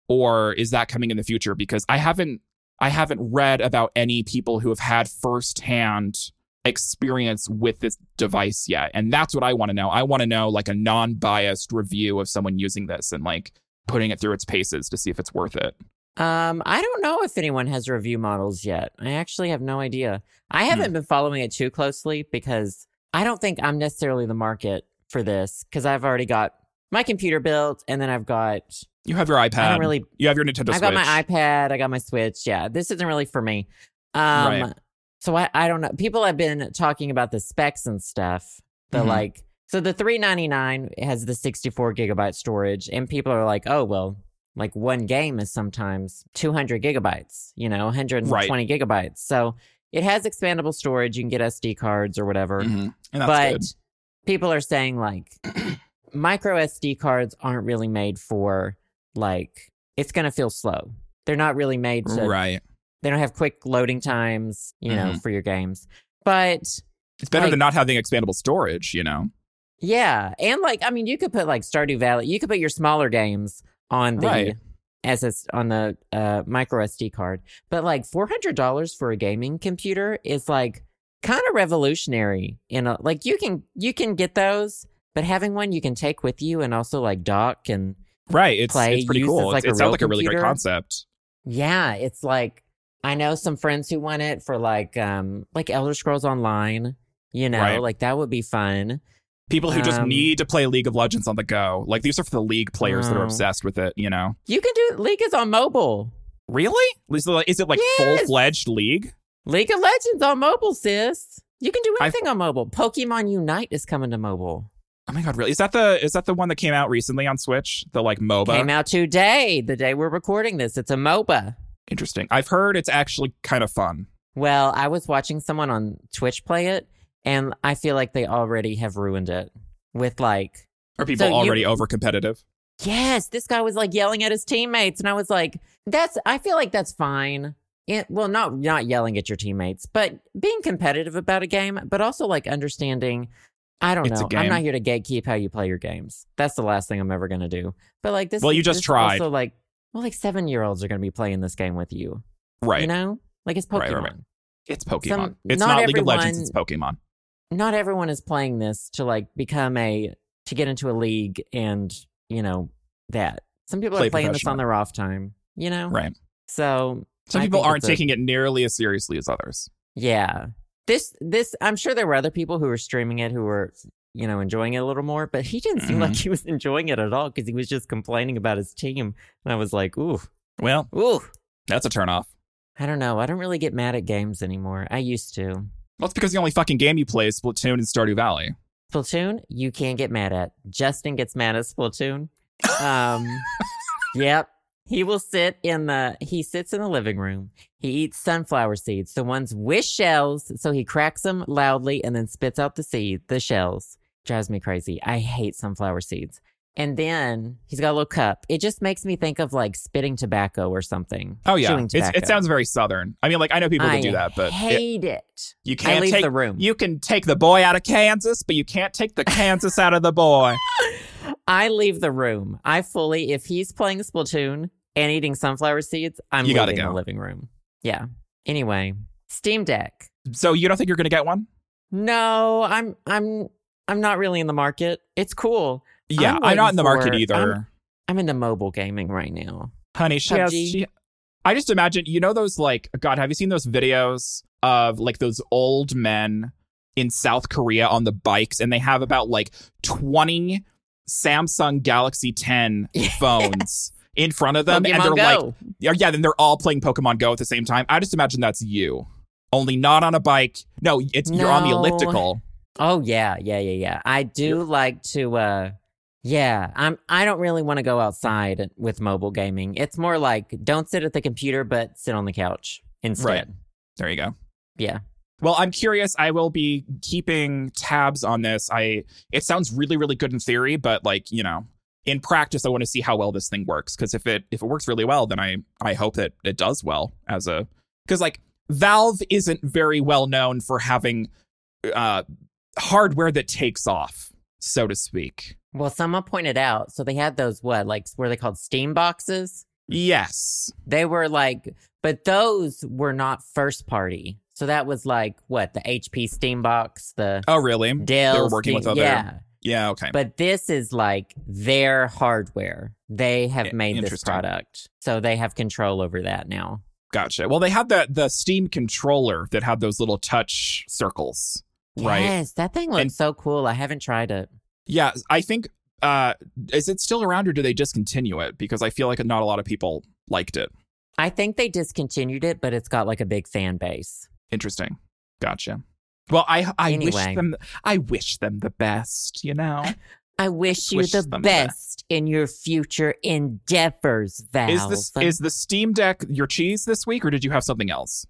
or is that coming in the future because I haven't I haven't read about any people who have had firsthand experience with this device yet. And that's what I want to know. I want to know like a non-biased review of someone using this and like putting it through its paces to see if it's worth it. Um, I don't know if anyone has review models yet. I actually have no idea. I Hmm. haven't been following it too closely because I don't think I'm necessarily the market for this because I've already got my computer built and then I've got You have your iPad. I don't really you have your Nintendo Switch. I've Switch. got my iPad, I got my Switch. Yeah, this isn't really for me. Um Right. so I I don't know. People have been talking about the specs and stuff. The Mhm. like so the 399 has the 64 gigabyte storage and people are like, "Oh, well, like one game is sometimes 200 gigabytes, you know, 120 gigabytes." So it has expandable storage. You can get SD cards or whatever. Mhm. That's but good. people are saying like <clears throat> micro SD cards aren't really made for like it's going to feel slow. They're not really made to Right. they don't have quick loading times, you know, Mhm. for your games. But It's better like- than not having expandable storage, you know. yeah, and like I mean, you could put like Stardew Valley, you could put your smaller games on the Right. SS on the uh, micro SD card, but like four hundred dollars for a gaming computer is like kind of revolutionary. In a like you can you can get those, but having one you can take with you and also like dock and Right. It's Play it's pretty cool. like It's- it sounds like a really great concept. Yeah, it's like I know some friends who want it for like um like Elder Scrolls Online, you know, Right. like that would be fun. People who just Um, need to play League of Legends on the go. Like these are for the League players that are Oh. obsessed with it, you know. You can do League is on mobile. Really? Is it like, is it like Yes. full-fledged League? League of Legends on mobile, sis. You can do I've- anything on mobile. Pokemon Unite is coming to mobile. Oh my god, really? Is that the is that the one that came out recently on Switch? The like MOBA? Came out today, the day we're recording this. It's a MOBA. Interesting. I've heard it's actually kind of fun. Well, I was watching someone on Twitch play it, and I feel like they already have ruined it with like Are people So you- already over competitive? Yes, this guy was like yelling at his teammates, and I was like, "That's." I feel like that's fine. It, well, not not yelling at your teammates, but being competitive about a game, but also like understanding. I don't It's know. I'm not here to gatekeep how you play your games. That's the last thing I'm ever gonna do. But like this. Well, you just tried. Also, like, well, like seven year olds are gonna be playing this game with you. Right. You know, like it's Pokemon. Right, right, right. It's Pokemon. Some- it's not not, League of Legends, it's Pokemon. Not everyone is playing this to like become a to get into a league and you know that. Some people Play are playing this on their off time. You know. Right. So Some I people aren't it's a- taking it nearly as seriously as others. Yeah. This this I'm sure there were other people who were streaming it who were you know enjoying it a little more, but he didn't seem Mhm. like he was enjoying it at all because he was just complaining about his team. And I was like, ooh, Well, ooh. that's a turnoff. I don't know. I don't really get mad at games anymore. I used to. Well, it's because the only fucking game you play is Splatoon and Stardew Valley. Splatoon, you can't get mad at. Justin gets mad at Splatoon. Um, <laughs> yep. He will sit in the he sits in the living room. He eats sunflower seeds, the ones with shells, so he cracks them loudly and then spits out the seed, the shells. Drives me crazy. I hate sunflower seeds. And then he's got a little cup. It just makes me think of like spitting tobacco or something. Oh yeah, it sounds very southern. I mean, like I know people I that do that, but it- hate it. you can't leave take the room. you can take the boy out of Kansas, but you can't take the Kansas out of the boy. <laughs> I leave the room. I fully, if he's playing Splatoon and eating sunflower seeds, I'm You leaving go. the living room. Yeah. Anyway, Steam Deck. So you don't think you're gonna get one? No, I'm I'm I'm not really in the market. It's cool. Yeah, I'm I'm, not in the market for- either. I'm- I'm into mobile gaming right now. Honey, she has. She, I just imagine, you know, those like, God, have you seen those videos of like those old men in South Korea on the bikes, and they have about like 20 Samsung Galaxy 10 <laughs> phones in front of them, and they're Pokemon like, yeah, yeah, then they're all playing Pokemon Go at the same time. I just imagine that's you, only not on a bike. No, it's you're on the elliptical. Oh yeah, yeah, yeah, yeah. I do like to uh yeah, I'm I don't really want to go outside with mobile gaming. It's more like don't sit at the computer but sit on the couch instead. Right. There you go. Yeah. Well, I'm curious. I will be keeping tabs on this. I it sounds really, really good in theory, but like you know, in practice, I want to see how well this thing works. Because if it if it works really well, then I I hope that it does well as a because like Valve isn't very well known for having uh hardware that takes off, so to speak. Well, someone pointed out, so they had those what, like were they called Steam boxes? Yes. They were like but those were not first party. So that was like what, the HP Steam box, the Oh, really? Dell they were working Steam- with other. Yeah. Yeah. Okay. But this is like their hardware. They have made this product. So they have control over that now. Gotcha. Well, they had the the Steam controller that had those little touch circles, right? Yes, that thing looks And- so cool. I haven't tried it. Yeah, I think uh is it still around or do they discontinue it? Because I feel like not a lot of people liked it. I think they discontinued it, but it's got like a big fan base. Interesting. Gotcha. Well, I I wish them I wish them the best, you know. <laughs> I wish you Wish the the best in your future endeavors, Val. Is this is the Steam Deck your cheese this week or did you have something else?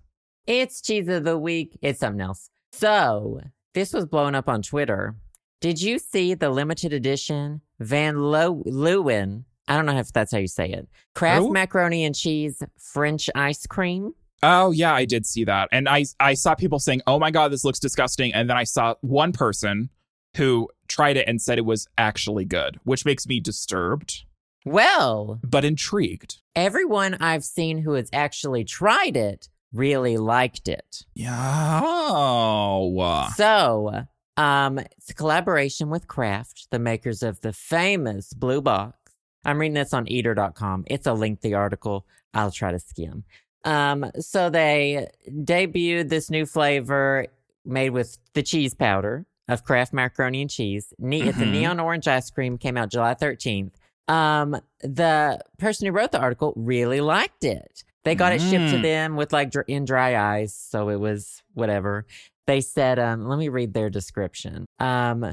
It's cheese of the week. It's something else. So this was blown up on Twitter. Did you see the limited edition Van Lo- Leeuwen? I don't know if that's how you say it. Kraft macaroni and cheese French ice cream. Oh yeah, I did see that. And I I saw people saying, "Oh my god, this looks disgusting." And then I saw one person who tried it and said it was actually good, which makes me disturbed Well, but intrigued. everyone I've seen who has actually tried it really liked it. Yeah. Oh. So, um, it's a collaboration with Kraft, the makers of the famous Blue Box. I'm reading this on eater.com. It's a lengthy article. I'll try to skim. Um, so they debuted this new flavor made with the cheese powder of Kraft macaroni and cheese. Ne- It's a Mhm. neon orange ice cream. Came out July 13th. Um, the person who wrote the article really liked it. They got it shipped to Mm. them with like dr- in dry ice, so it was whatever. They said, um, let me read their description. Um,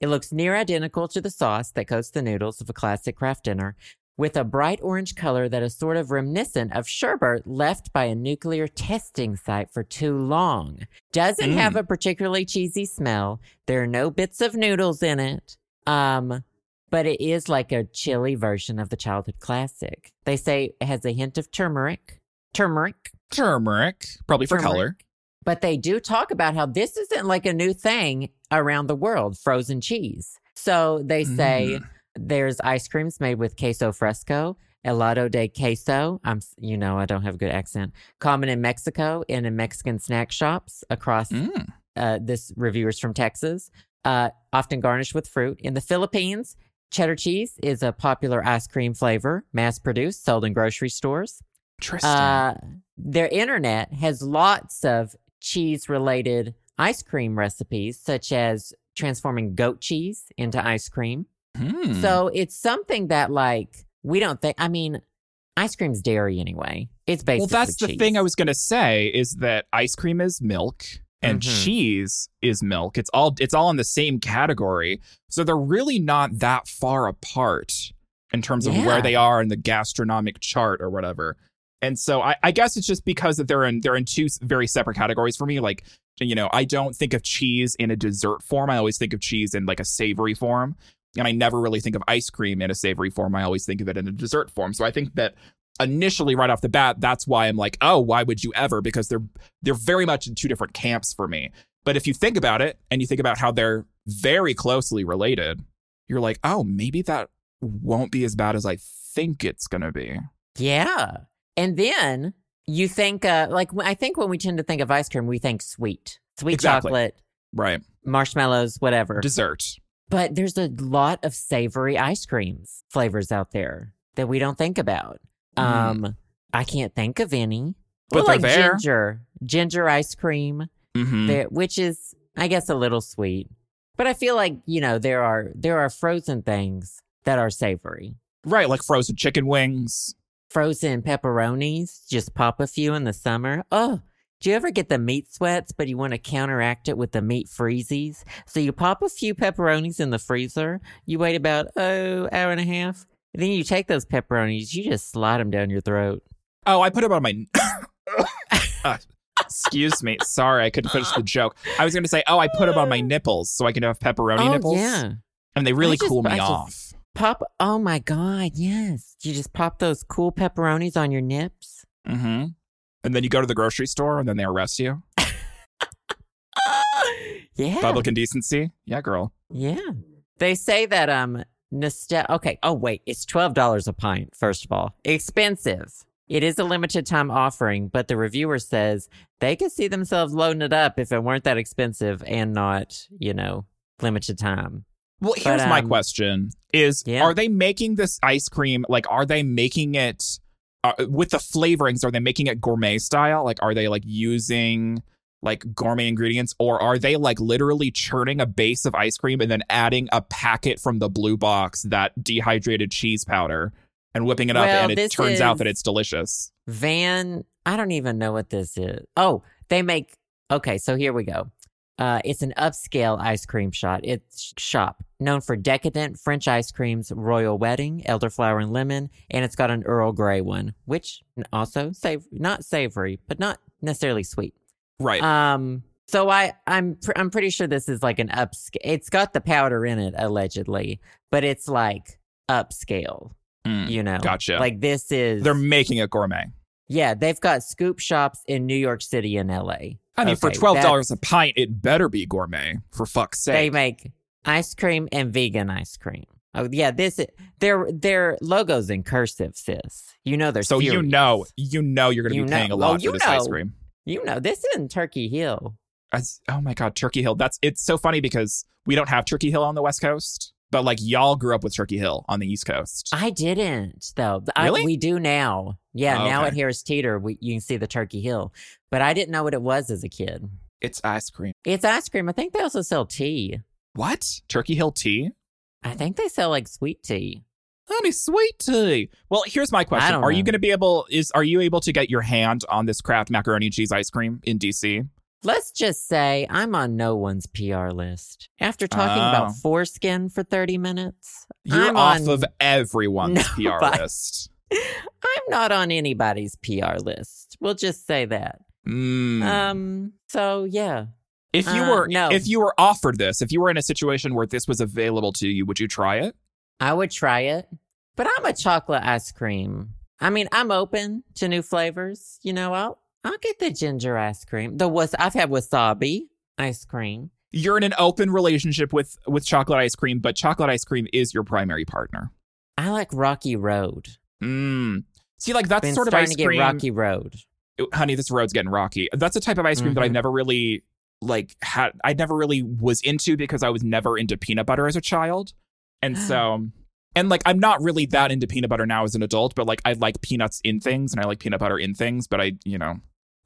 it looks near identical to the sauce that coats the noodles of a classic Kraft Dinner, with a bright orange color that is sort of reminiscent of sherbet left by a nuclear testing site for too long. Doesn't Mm. have a particularly cheesy smell. There are no bits of noodles in it. Um, but it is like a chilly version of the childhood classic. They say it has a hint of turmeric. Turmeric. Turmeric, probably for Turmeric. color. But they do talk about how this isn't like a new thing around the world, frozen cheese. So they say Mm. there's ice creams made with queso fresco, helado de queso. I'm, you know, I don't have a good accent. Common in Mexico and in Mexican snack shops across Mm. uh, this reviewers from Texas, uh, often garnished with fruit. In the Philippines, cheddar cheese is a popular ice cream flavor, mass produced, sold in grocery stores. Interesting. Uh, their internet has lots of cheese related ice cream recipes, such as transforming goat cheese into ice cream. Hmm. So it's something that, like, we don't think, I mean, ice cream's dairy anyway. It's basically well, that's the thing I was going to say is that ice cream is milk and Mhm. cheese is milk. It's all it's all in the same category. So they're really not that far apart in terms of Yeah. where they are in the gastronomic chart or whatever. And so I, I guess it's just because that they're in they're in two very separate categories for me. Like you know, I don't think of cheese in a dessert form. I always think of cheese in like a savory form. And I never really think of ice cream in a savory form. I always think of it in a dessert form. So I think that initially right off the bat that's why i'm like oh why would you ever because they're they're very much in two different camps for me but if you think about it and you think about how they're very closely related you're like, oh, maybe that won't be as bad as I think it's gonna be. Yeah. And then you think, uh, like, I think when we tend to think of ice cream, we think sweet, sweet Exactly. chocolate, Right. marshmallows, whatever. Dessert. but there's a lot of savory ice creams flavors out there that we don't think about. Um, I can't think of any. Mm. But Well, like there. ginger, ginger ice cream, hmm there, which is, I guess, a little sweet. But I feel like you know there are there are frozen things that are savory. Right, like frozen chicken wings. Frozen pepperonis, just pop a few in the summer. Oh, do you ever get the meat sweats, but you want to counteract it with the meat freezies? So you pop a few pepperonis in the freezer. You wait about oh hour and a half. And then you take those pepperonis, you just slide them down your throat. Oh, I put them on my. Uh, <laughs> <laughs> excuse me. Sorry, I couldn't finish the joke. I was going to say, oh, I put them on my <sighs> nipples so I can have pepperoni oh nipples. yeah, And they really just- cool me I off. pop. Oh my god, yes. You just pop those cool pepperonis on your nips. Mm hmm. And then you go to the grocery store and then they arrest you. <laughs> yeah. Public indecency. Yeah, girl. Yeah. They say that um okay, oh wait, it's twelve dollars a pint, first of all. Expensive. It is a limited time offering, but the reviewer says they could see themselves loading it up if it weren't that expensive and not, you know, limited time. Well, here's But, my um, question: Is yeah. are they making this ice cream like? Are they making it uh, with the flavorings? Are they making it gourmet style? Like, are they like using like gourmet ingredients, or are they like literally churning a base of ice cream and then adding a packet from the blue box that dehydrated cheese powder and whipping it up, Well, and it turns out that it's delicious? Van I don't even know what this is. Oh, they make okay, so here we go. Uh, it's an upscale ice cream shop. It's shop known for decadent French ice creams, royal wedding, elderflower and lemon, and it's got an Earl Grey one, which also sav- not savory, but not necessarily sweet. Right. Um, so I I'm pr- I'm pretty sure this is like an upscale. It's got the powder in it allegedly, but it's like upscale. Mm, You know, gotcha. Like this is They're making it gourmet. yeah, they've got scoop shops in New York City and LA. I mean, for twelve dollars a pint, it better be gourmet. For fuck's sake. They make ice cream and vegan ice cream. Oh yeah, this their their logos in cursive, sis. You know they're so you know, you know, you're going to You be know. paying a Oh, lot you for this ice cream. You know this isn't Turkey Hill. Oh my god, Turkey Hill. That's it's so funny because we don't have Turkey Hill on the West Coast, but like y'all grew up with Turkey Hill on the East Coast. I didn't though. I, Really? we do now. Yeah, Oh, now okay. at Harris Teeter, we, you can see the Turkey Hill, but I didn't know what it was as a kid. It's ice cream. It's ice cream. I think they also sell tea. What? Turkey Hill tea? I think they sell like sweet tea. Honey, sweet tea. Well, here's my question: Are you going to be able? Is are you able to get your hand on this Kraft macaroni and cheese ice cream in DC? Let's just say I'm on no one's PR list. After talking Oh. about foreskin for 30 minutes, You're I'm off on, of everyone's <laughs> PR list. <laughs> I'm not on anybody's PR list. We'll just say that. Mm. Um. So yeah, if you uh, were no. if you were offered this, if you were in a situation where this was available to you, would you try it? I would try it, but I'm a chocolate ice cream. I mean, I'm open to new flavors. You know, I'll I'll get the ginger ice cream. The was I've had wasabi ice cream. You're in an open relationship with with chocolate ice cream, but chocolate ice cream is your primary partner. I like Rocky Road. Mm. See, like that's Been sort of ice to get cream. Rocky Road. honey, this road's getting rocky. That's a type of ice cream that I've Mhm. never really like had. I never really was into because I was never into peanut butter as a child, and so. <gasps> And like I'm not really that into peanut butter now as an adult, but like I like peanuts in things and I like peanut butter in things, but I, you know,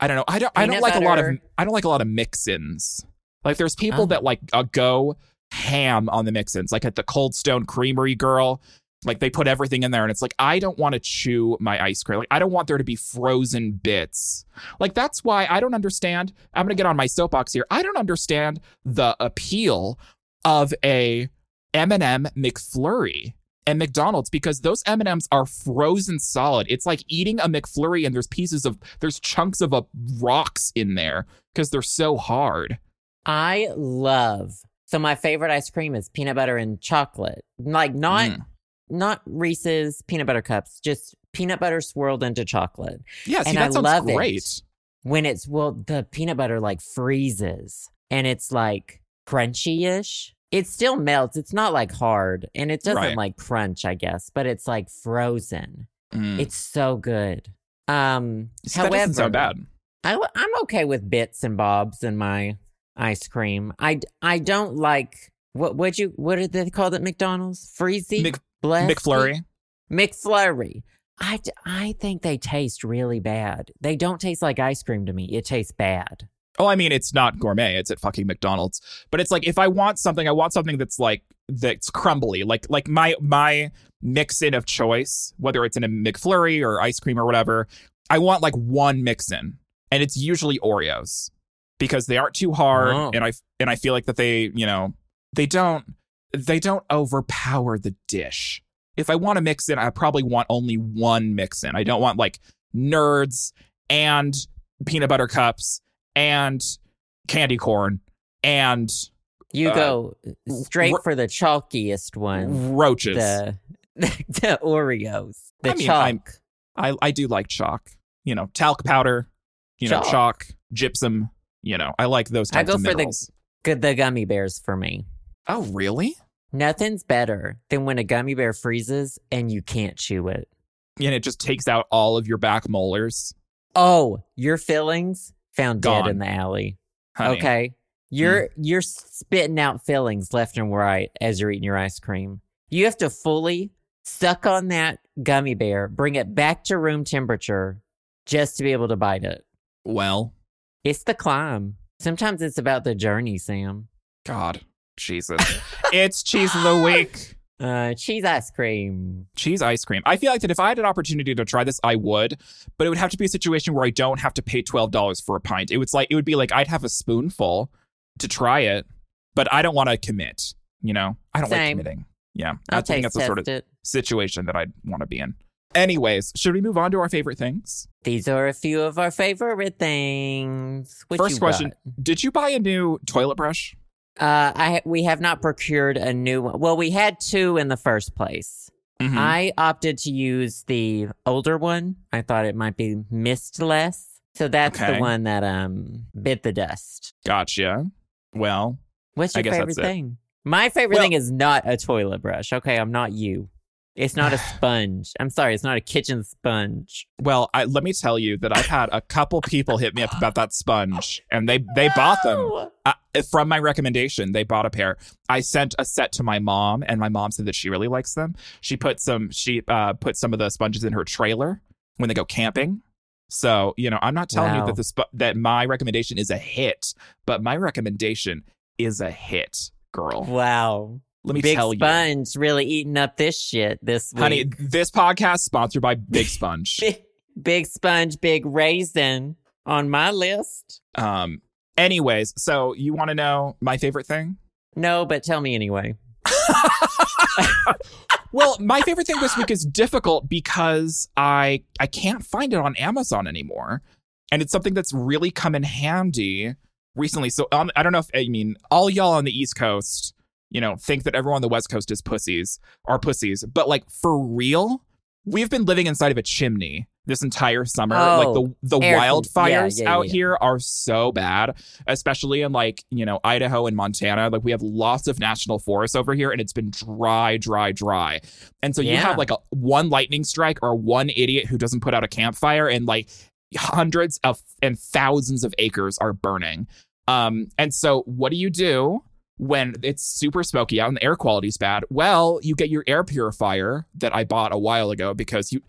I don't know. I don't I don't Peanut like a lot of. I don't like a lot of mix-ins. Like there's people Oh. that like uh, go ham on the mix-ins, like at the Cold Stone Creamery girl. Like they put everything in there, and it's like I don't want to chew my ice cream. Like I don't want there to be frozen bits. Like that's why I don't understand. I'm gonna get on my soapbox here. I don't understand the appeal of a M&M McFlurry and McDonald's because those M&Ms are frozen solid. It's like eating a McFlurry and there's pieces of there's chunks of a rocks in there because they're so hard. I love. So my favorite ice cream is peanut butter and chocolate. Like not Mm. not Reese's peanut butter cups, just peanut butter swirled into chocolate. Yeah, see And that I sounds love it. great. When it's well, the peanut butter like freezes and it's like crunchy-ish. It still melts. It's not like hard and it doesn't Right. like crunch, I guess, but it's like frozen. Mm. It's so good. Um, See, that doesn't sound bad. I, am okay with bits and bobs in my ice cream. I, I don't like what would you what did they call it at McDonald's? Freezy Mc-? McFlurry. McFlurry. I think they taste really bad. They don't taste like ice cream to me. It tastes bad. Oh, I mean, it's not gourmet. It's at fucking McDonald's. But it's like if I want something, I want something that's like that's crumbly. Like like my my mix in of choice, whether it's in a McFlurry or ice cream or whatever. I want like one mix in, and it's usually Oreos because they aren't too hard, Oh. and I and I feel like that they you know they don't they don't overpower the dish. If I want to mix in, I probably want only one mix in. I don't want like nerds and peanut butter cups and candy corn and You Uh, go straight r- for the chalkiest one. roaches. The, <laughs> the Oreos. The I mean, chalk. I'm- I I do like chalk. You know, talc powder, you know, Chalk. chalk, gypsum, you know. I like those I go of for the- minerals. The gummy bears for me. Oh, really? Nothing's better than when a gummy bear freezes and you can't chew it. And it just takes out all of your back molars. Oh, your fillings found dead in the alley. Honey. Okay. You're mm. you're spitting out fillings left and right as you're eating your ice cream. You have to fully suck on that gummy bear, bring it back to room temperature just to be able to bite it. Well, It's the climb. Sometimes it's about the journey, Sam. God, Jesus. <laughs> it's cheese of the week. Uh, cheese ice cream. cheese ice cream. I feel like that if I had an opportunity to try this, I would, but it would have to be a situation where I don't have to pay twelve dollars for a pint. It was like it would be like I'd have a spoonful to try it, but I don't want to commit. You know, I don't like committing. Yeah, I'll I think that's the sort of it. situation that I'd want to be in. Anyways, should we move on to our favorite things? These are a few of our favorite things. What First question: got? Did you buy a new toilet brush? Uh, I we have not procured a new one. Well, we had two in the first place. Mhm. I opted to use the older one. I thought it might be missed less. So that's Okay. the one that um bit the dust. Gotcha. Well, What's your favorite that's it. thing? My favorite Well- thing is not a toilet brush. Okay, I'm not you. It's not a sponge. I'm sorry, it's not a kitchen sponge. well, I, let me tell you that I've had a couple people hit me up about that sponge, and they they bought them. Uh, from my recommendation, they bought a pair. I sent a set to my mom, and my mom said that she really likes them. She put some she uh, put some of the sponges in her trailer when they go camping. So you know, I'm not telling you that the sp- that my recommendation is a hit, but my recommendation is a hit, girl. Wow. Let me Big tell you, sponge really eating up this shit this week. honey. This podcast sponsored by Big Sponge. <laughs> big, big sponge, big raisin on my list. um. Anyways, so you want to know my favorite thing? No, but tell me anyway. <laughs> well, my favorite thing this week is difficult because I I can't find it on Amazon anymore, and it's something that's really come in handy recently. So um, I don't know if I mean all y'all on the East Coast, you know, think that everyone on the West Coast is pussies, are pussies, but like for real, we've been living inside of a chimney this entire summer. Oh, like the the air wildfires yeah, yeah, out yeah. here are so bad, especially in like you know Idaho and Montana. Like we have lots of national forests over here, and it's been dry, dry, dry. And so you have like a one lightning strike or one idiot who doesn't put out a campfire, and like hundreds of and thousands of acres are burning. Um, and so what do you do? When it's super smoky out and the air quality's bad, well, you get your air purifier that I bought a while ago because you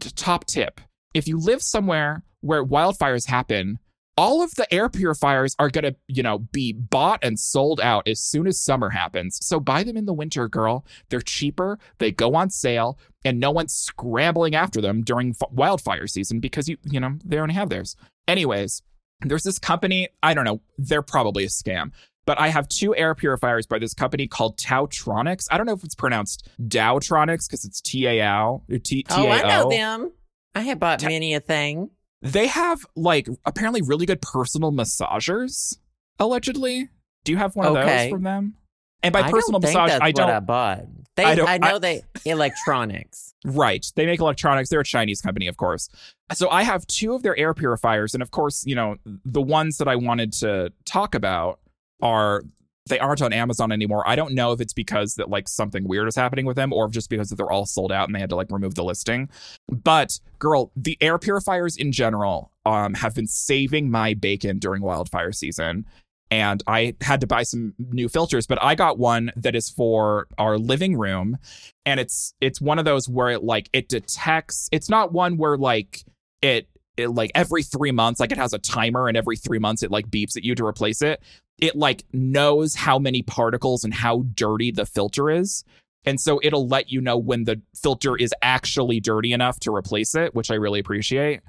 top tip if you live somewhere where wildfires happen all of the air purifiers are going to you know be bought and sold out as soon as summer happens. So buy them in the winter girl. They're cheaper they go on sale and no one's scrambling after them during f- wildfire season because you you know they already have theirs. Anyways there's this company i don't know they're probably a scam but I have two air purifiers by this company called TaoTronics. I don't know if it's pronounced Dowtronics because it's T A O T Oh, I know them. I have bought Ta- many a thing. They have like apparently really good personal massagers, allegedly. Do you have one of Okay. those from them? And by I personal massage, I don't. I bought. They, I I, know I- they electronics. <laughs> Right. They make electronics. They're a Chinese company, of course. So I have two of their air purifiers. And of course, you know, the ones that I wanted to talk about are they aren't on Amazon anymore. I don't know if it's because that like something weird is happening with them or just because they're all sold out and they had to like remove the listing. But girl, the air purifiers in general um have been saving my bacon during wildfire season. And I had to buy some new filters, but I got one that is for our living room. And it's it's one of those where it like it detects it's not one where like it it like every three months, like it has a timer and every three months it like beeps at you to replace it. It like knows how many particles and how dirty the filter is. And so it'll let you know when the filter is actually dirty enough to replace it, which I really appreciate.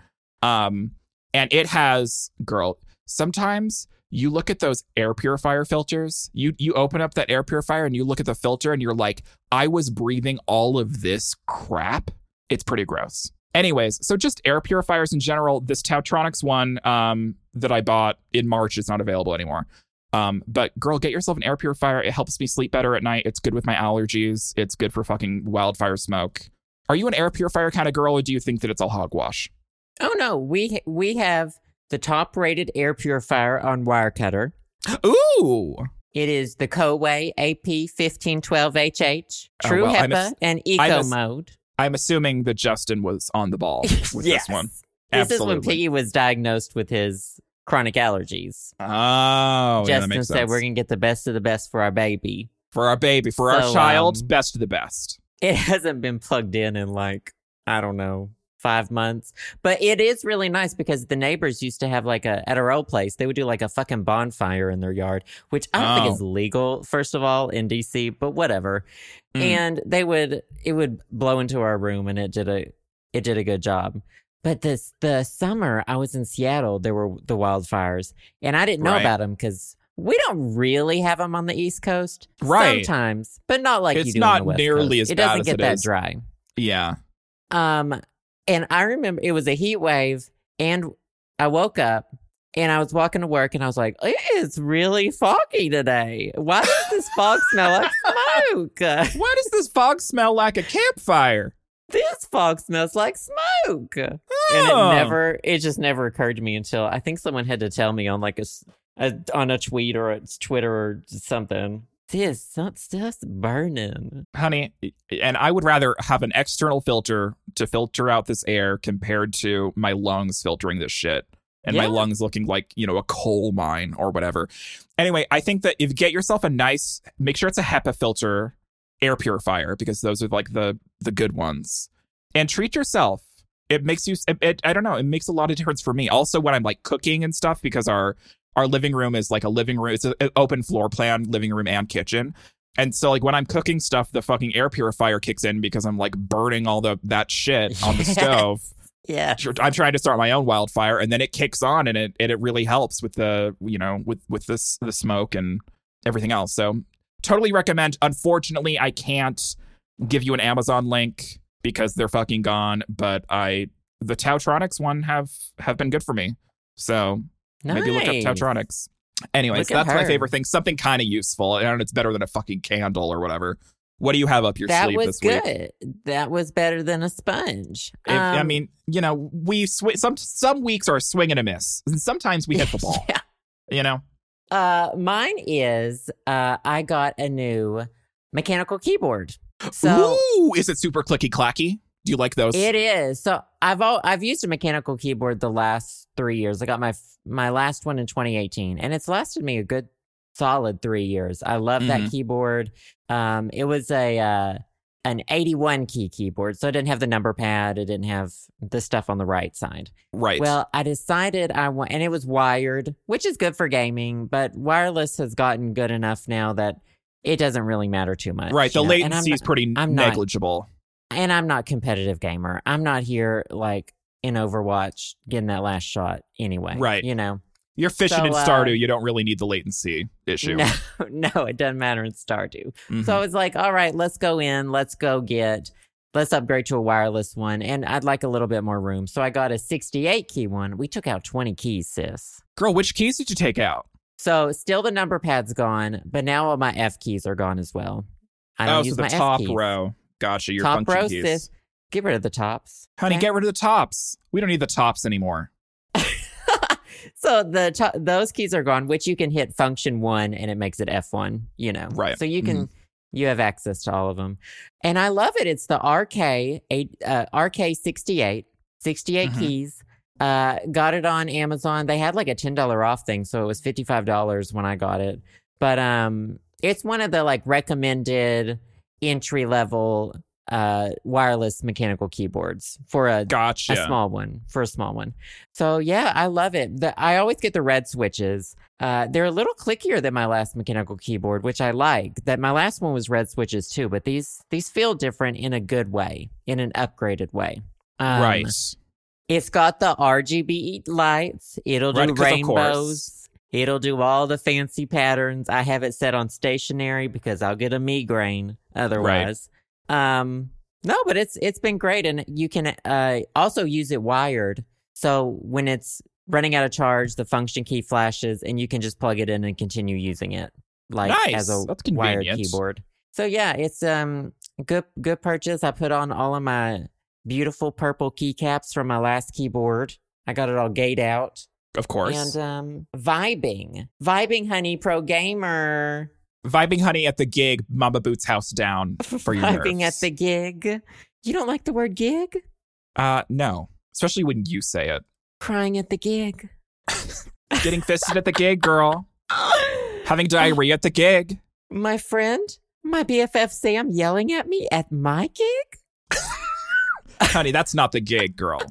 Um, and it has, girl, sometimes you look at those air purifier filters, you you open up that air purifier and you look at the filter and you're like, I was breathing all of this crap. It's pretty gross. Anyways, so just air purifiers in general. This TaoTronics one um, that I bought in March is not available anymore. Um, but girl, get yourself an air purifier. It helps me sleep better at night. It's good with my allergies. It's good for fucking wildfire smoke. Are you an air purifier kind of girl, or do you think that it's all hogwash? Oh no, we we have the top rated air purifier on Wirecutter. <gasps> Ooh. It is the Coway AP1512HH, Oh, True well, HEPA, ass- and I'm Eco ass- Mode. I'm assuming that Justin was on the ball <laughs> with Yes. this one. This is when Absolutely. Piggy was diagnosed with his chronic allergies. Oh, yeah, Justin makes said we're gonna get the best of the best for our baby. for our baby, for our So, child, um, best of the best. It <laughs> hasn't been plugged in in like I don't know five months, but it is really nice because the neighbors used to have like a at our old place they would do like a fucking bonfire in their yard, which I don't Oh. think is legal. First of all, in DC, but whatever. Mm. And they would it would blow into our room, and it did a it did a good job. But this the summer I was in Seattle, there were the wildfires, and I didn't know Right. about them because. We don't really have them on the East Coast, Right. Sometimes, but not like It's you do not on the West nearly Coast. as it bad doesn't as get it that is. dry. Yeah. Um, and I remember it was a heat wave, and I woke up and I was walking to work, and I was like, "It's really foggy today. Why does this fog smell like <laughs> smoke? Why does this fog smell like a campfire? This fog smells like smoke." And Oh. it never, it just never occurred to me until I think someone had to tell me on like a, a- on a tweet or a Twitter or something. This, stuff's burning. honey and i would rather have an external filter to filter out this air compared to my lungs filtering this shit and my lungs looking like you know a coal mine or whatever anyway i think that if you get yourself a nice make sure it's a hepa filter air purifier because those are like the the good ones and treat yourself it makes you it, it, i don't know it makes a lot of difference for me also when i'm like cooking and stuff because our our living room is like a living room it's an open floor plan living room and kitchen and so like when I'm cooking stuff, the fucking air purifier kicks in because I'm like burning all the that shit on the <laughs> Yes. stove. Yeah. I'm trying to start my own wildfire, and then it kicks on, and it and it really helps with the you know with with this the smoke and everything else. So totally recommend. Unfortunately, I can't give you an Amazon link because they're fucking gone. But I the TaoTronics one have have been good for me. So maybe look up Nice. TaoTronics. Anyways, that's my favorite thing. Something kind of useful, and it's better than a fucking candle or whatever. What do you have up your that sleeve was this week? good. That was better than a sponge. If, I Um, mean, you know, we sw- some some weeks are a swing and a miss, and sometimes we hit the <laughs> ball. yeah. You know, Uh, mine is uh, I got a new mechanical keyboard. So ooh, is it super clicky clacky? Do you like those? it is. So I've all, I've used a mechanical keyboard the last three years. I got my my last one in 2018, and it's lasted me a good solid three years. I love Mhm. that keyboard. Um, it was a uh, an 81 key keyboard, so I didn't have the number pad. It didn't have the stuff on the right side. right. Well, I decided I want, and it was wired, which is good for gaming, but wireless has gotten good enough now that it doesn't really matter too much. right. The know? Latency is pretty I'm not- negligible. and I'm not competitive gamer. I'm not here like in Overwatch getting that last shot anyway. Right. You know. You're fishing So, in uh, Stardew. You don't really need the latency issue. No, <laughs> no, it doesn't matter in Stardew. Mhm. So I was like, all right, let's go in, let's go get, let's upgrade to a wireless one. And I'd like a little bit more room. So I got a 68 key one. We took out 20 keys, sis. Girl, which keys did you take out? So still the number pad's gone, but now all my F keys are gone as well. I don't oh, use so the my top F keys. row. Gotcha. Your top function row, keys. sis. Get rid of the tops. Honey, okay? get rid of the tops. We don't need the tops anymore. So the to- those keys are gone, which you can hit function one and it makes it F1, you know. Right. So you can you have access to all of them. And I love it. It's the RK eight uh, RK 68, 68 Mhm. keys. Uh got it on Amazon. They had like a $10 off thing, so it was $55 when I got it. But um it's one of the like recommended entry level uh wireless mechanical keyboards for a Gotcha. a small one for a small one. So yeah, I love it. The, I always get the red switches. Uh, they're a little clickier than my last mechanical keyboard, which I like. That my last one was red switches too, but these these feel different in a good way, in an upgraded way. Um, right. It's got the RGB lights. It'll do Right, rainbows. It'll do all the fancy patterns. I have it set on stationary because I'll get a migraine otherwise. Um, no, but it's it's been great, and you can uh, also use it wired. So when it's running out of charge, the function key flashes, and you can just plug it in and continue using it like as Nice. a That's wired keyboard. So yeah, it's um good good purchase. I put on all of my beautiful purple keycaps from my last keyboard. I got it all gayed out Of course. and um vibing, vibing, honey, pro gamer, Vibing honey at the gig, Mama Boots house down <laughs> for your vibing nerves. at the gig. You don't like the word gig? Uh no. Especially when you say it. Crying at the gig. <laughs> Getting fisted at the gig, girl. <laughs> Having diarrhea at the gig. My friend, my BFF Sam yelling at me at my gig? Honey, that's not the gig, girl.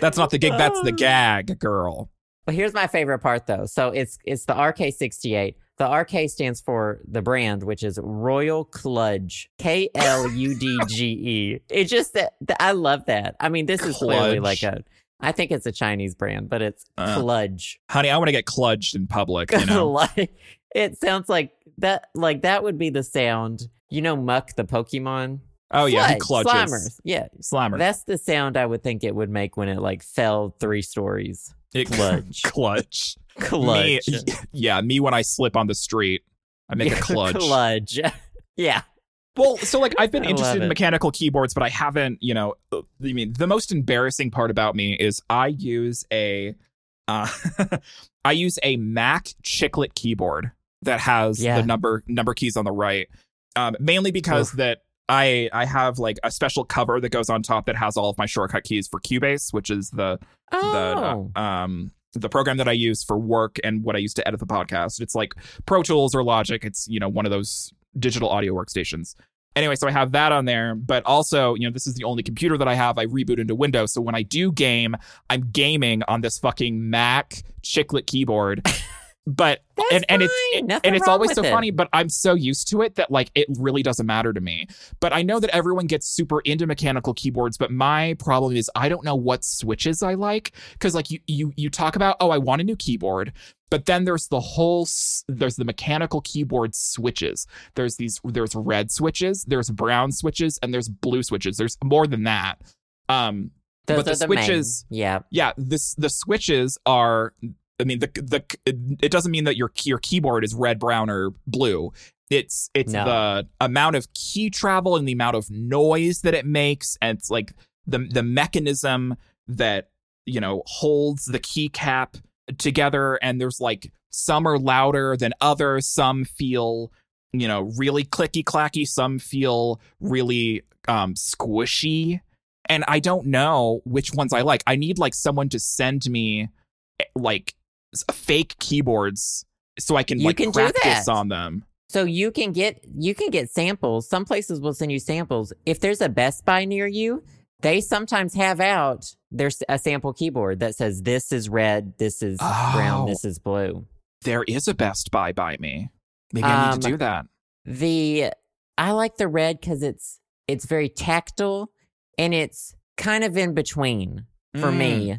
That's not the gig, that's the gag, girl. Well, here's my favorite part though. So it's it's the RK68. The RK stands for the brand, which is Royal Kludge. K L U D G E. <laughs> It just that I love that. I mean, this is clearly like a I think it's a Chinese brand, but it's Uh, Kludge. Honey, I want to get cludged in public, you <laughs> know. like it sounds like that like that would be the sound. You know Muk the Pokemon? Oh yeah, he Sludge, clutches. Slimer. Yeah. Slammer. That's the sound I would think it would make when it like fell three stories. It- Clutch. <laughs> clutch. Kludge. Me, yeah, me when I slip on the street, I make a <laughs> clutch. Kludge. <laughs> yeah. Well, so like I've been I interested in mechanical keyboards, but I haven't, you know, uh, I mean, the most embarrassing part about me is I use a uh I use a Mac chiclet keyboard that has Yeah. the number number keys on the right. Um mainly because Oof. that I I have like a special cover that goes on top that has all of my shortcut keys for Cubase, which is the Oh. the uh, um the program that I use for work and what I use to edit the podcast. It's like Pro Tools or Logic. It's you know one of those digital audio workstations. Anyway, so I have that on there, but also, you know, this is the only computer that I have. I reboot into Windows. So when I do game, I'm gaming on this fucking Mac chiclet keyboard. <laughs> But That's and, and it's fine. it- Nothing and it's always so it. funny, but I'm so used to it that like it really doesn't matter to me. But I know that everyone gets super into mechanical keyboards, but my problem is I don't know what switches I like because like you you you talk about oh I want a new keyboard, but then there's the whole there's the mechanical keyboard switches. There's these there's red switches, there's brown switches, and there's blue switches. There's more than that. Um, Those but the the main. switches- Yeah. yeah this the switches are i mean the the it doesn't mean that your your keyboard is red brown or blue it's it's No. the amount of key travel and the amount of noise that it makes and it's like the the mechanism that you know holds the keycap together and there's like some are louder than others some feel you know really clicky clacky some feel really um squishy and I don't know which ones I like. I need like someone to send me eh, like fake keyboards so I can You like can practice on them. So you can get you can get samples. Some places will send you samples. If there's a Best Buy near you, they sometimes have out there's a sample keyboard that says this is red, this is brown, Oh. this is blue. There is a Best Buy by me. Maybe I need to Um, do that. The I like the red because it's it's very tactile and it's kind of in between for Mm. me.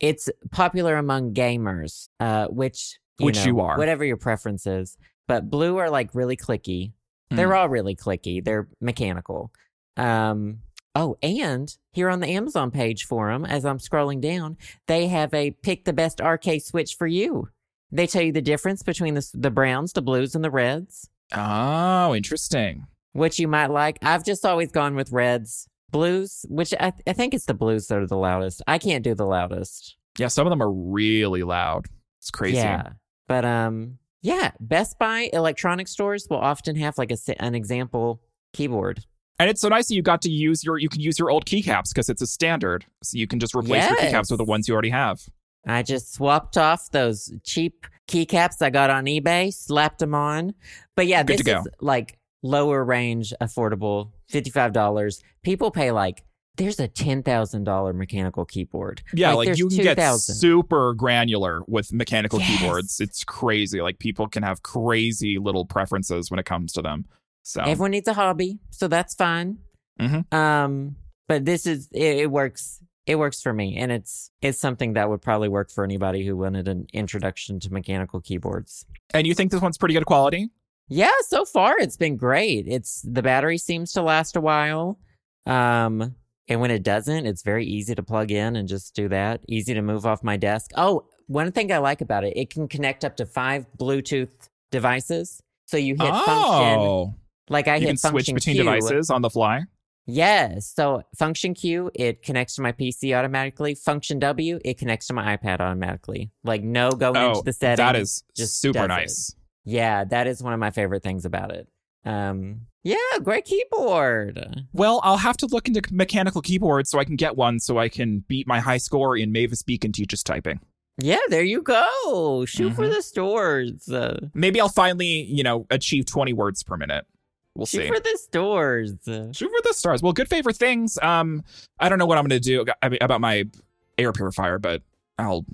It's popular among gamers, uh, which you Which know, you are. whatever your preference is. But blue are like really clicky. Mm. They're all really clicky. They're mechanical. Um, oh, and here on the Amazon page for them, as I'm scrolling down, they have a pick the best RK switch for you. They tell you the difference between the, the browns, the blues, and the reds, Oh, interesting. which you might like. I've just always gone with reds. Blues, which I, I think it's the blues that are the loudest. I can't do the loudest. Yeah, some of them are really loud. It's crazy. Yeah. But um yeah, Best Buy electronic stores will often have like a an example keyboard. And it's so nice that you got to use your you can use your old keycaps because it's a standard. So you can just replace your keycaps with the ones you already have. I just swapped off those cheap keycaps I got on eBay, slapped them on. But yeah, Good this is like lower range, affordable, $55. People pay like there's a $10,000 mechanical keyboard. Yeah, like, there's you can get 2,000. super granular with mechanical Yes. keyboards. It's crazy. Like people can have crazy little preferences when it comes to them. So Everyone needs a hobby, so that's fine. Mhm. Um, but this is it, it works. It works for me, and it's it's something that would probably work for anybody who wanted an introduction to mechanical keyboards. and you think this one's pretty good quality? Yeah, so far it's been great. It's the battery seems to last a while. Um, and when it doesn't, it's very easy to plug in and just do that. Easy to move off my desk. Oh, one thing I like about it, it can connect up to five Bluetooth devices. So you hit function, oh, like I you hit can switch between Q. devices on the fly. Yes. So function Q, it connects to my PC automatically. Function W, it connects to my iPad automatically. Like no going Oh, into the settings. that is just super nice. it. Yeah, that is one of my favorite things about it. Um, yeah, great keyboard. Well, I'll have to look into mechanical keyboards so I can get one so I can beat my high score in Mavis Beacon teaches typing. Yeah, there you go. Shoot for Mhm. the stores. Uh, Maybe I'll finally, you know, achieve 20 words per minute. We'll see. shoot see. for the stores. Shoot for the stars. Well, good favorite things. Um, I don't know what I'm going to do about my air purifier, but I'll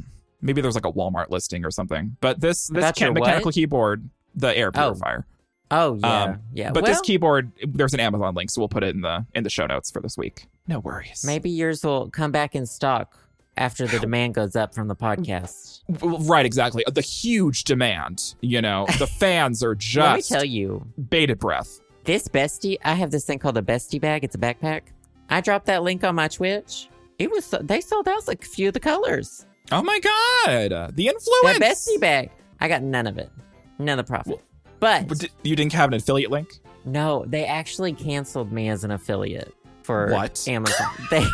maybe there's like a Walmart listing or something. But this this your mechanical what? keyboard, the air Oh, purifier. Oh yeah, Um, yeah. But well, this keyboard, there's an Amazon link, so we'll put it in the in the show notes for this week. No worries. maybe yours will come back in stock after the demand goes up from the podcast. Right, exactly. The huge demand. You know, <laughs> the fans are just. Let me tell you, bated breath. This bestie, I have this thing called a bestie bag. It's a backpack. I dropped that link on my Twitch. It was they sold out a few of the colors. Oh my god, the That influence. bestie bag. I got none of it. None of the profit. But But di- you didn't have an affiliate link. no, they actually canceled me as an affiliate for What? Amazon. <laughs> They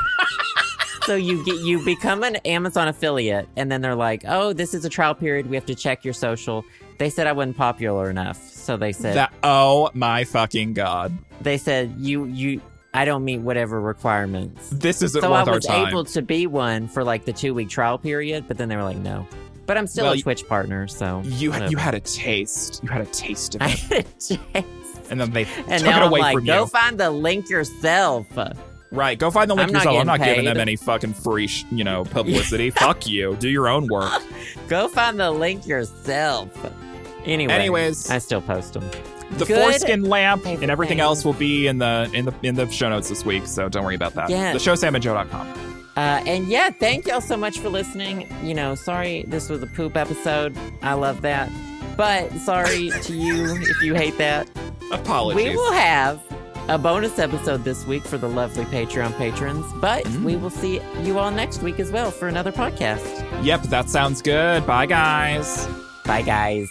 So you get you become an Amazon affiliate and then they're like, "Oh, this is a trial period. We have to check your social." They said I wasn't popular enough. So they said That oh my fucking god, they said you you I don't meet whatever requirements. this isn't so I worth our was able to be one for like the two week trial period, but then they were like, no. But I'm still Well, a Twitch partner, so you whatever. you had a taste. You had a taste of <laughs> I it, had a taste. and then they And took it away like, from go you. find the link yourself. right, go find the link I'm yourself. I'm not getting giving them any fucking free, sh- you know, <laughs> publicity. Fuck you. Do your own work. <laughs> Go find the link yourself. Anyway, Anyways. I still post them. The Good foreskin lamp and everything else will be in the in the in the show notes this week, so don't worry about that. Yeah. The show samandjoe.com. Uh, and yeah, thank y'all so much for listening. You know, sorry this was a poop episode. I love that. But sorry <laughs> to you if you hate that. Apologies. We will have a bonus episode this week for the lovely Patreon patrons, but Mm. we will see you all next week as well for another podcast. Yep, that sounds good. Bye guys. Bye, guys.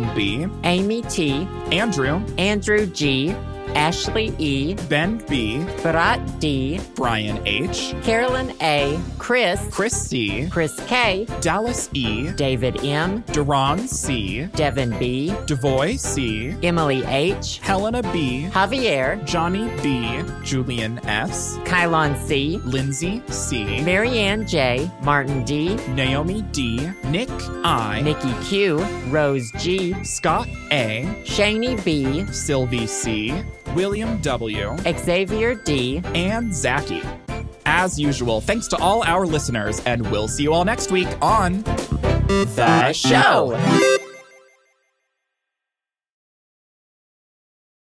B, Amy T., Andrew, Andrew G., Ashley E., Ben B, Barat D., Brian H, Carolyn A., Chris, Chris C, Chris K., Dallas E, David M., Duran C, Devin B., Devoy C, Emily H., Helena B, Javier, Johnny B, Julian S, Kylon C., Lindsay C, Marianne J., Martin D., Naomi D, Nick I, Nikki Q., Rose G., Scott A, Shani B., Sylvie C, William W, Xavier D., and Zachy. As usual, thanks to all our listeners, and we'll see you all next week on The Show.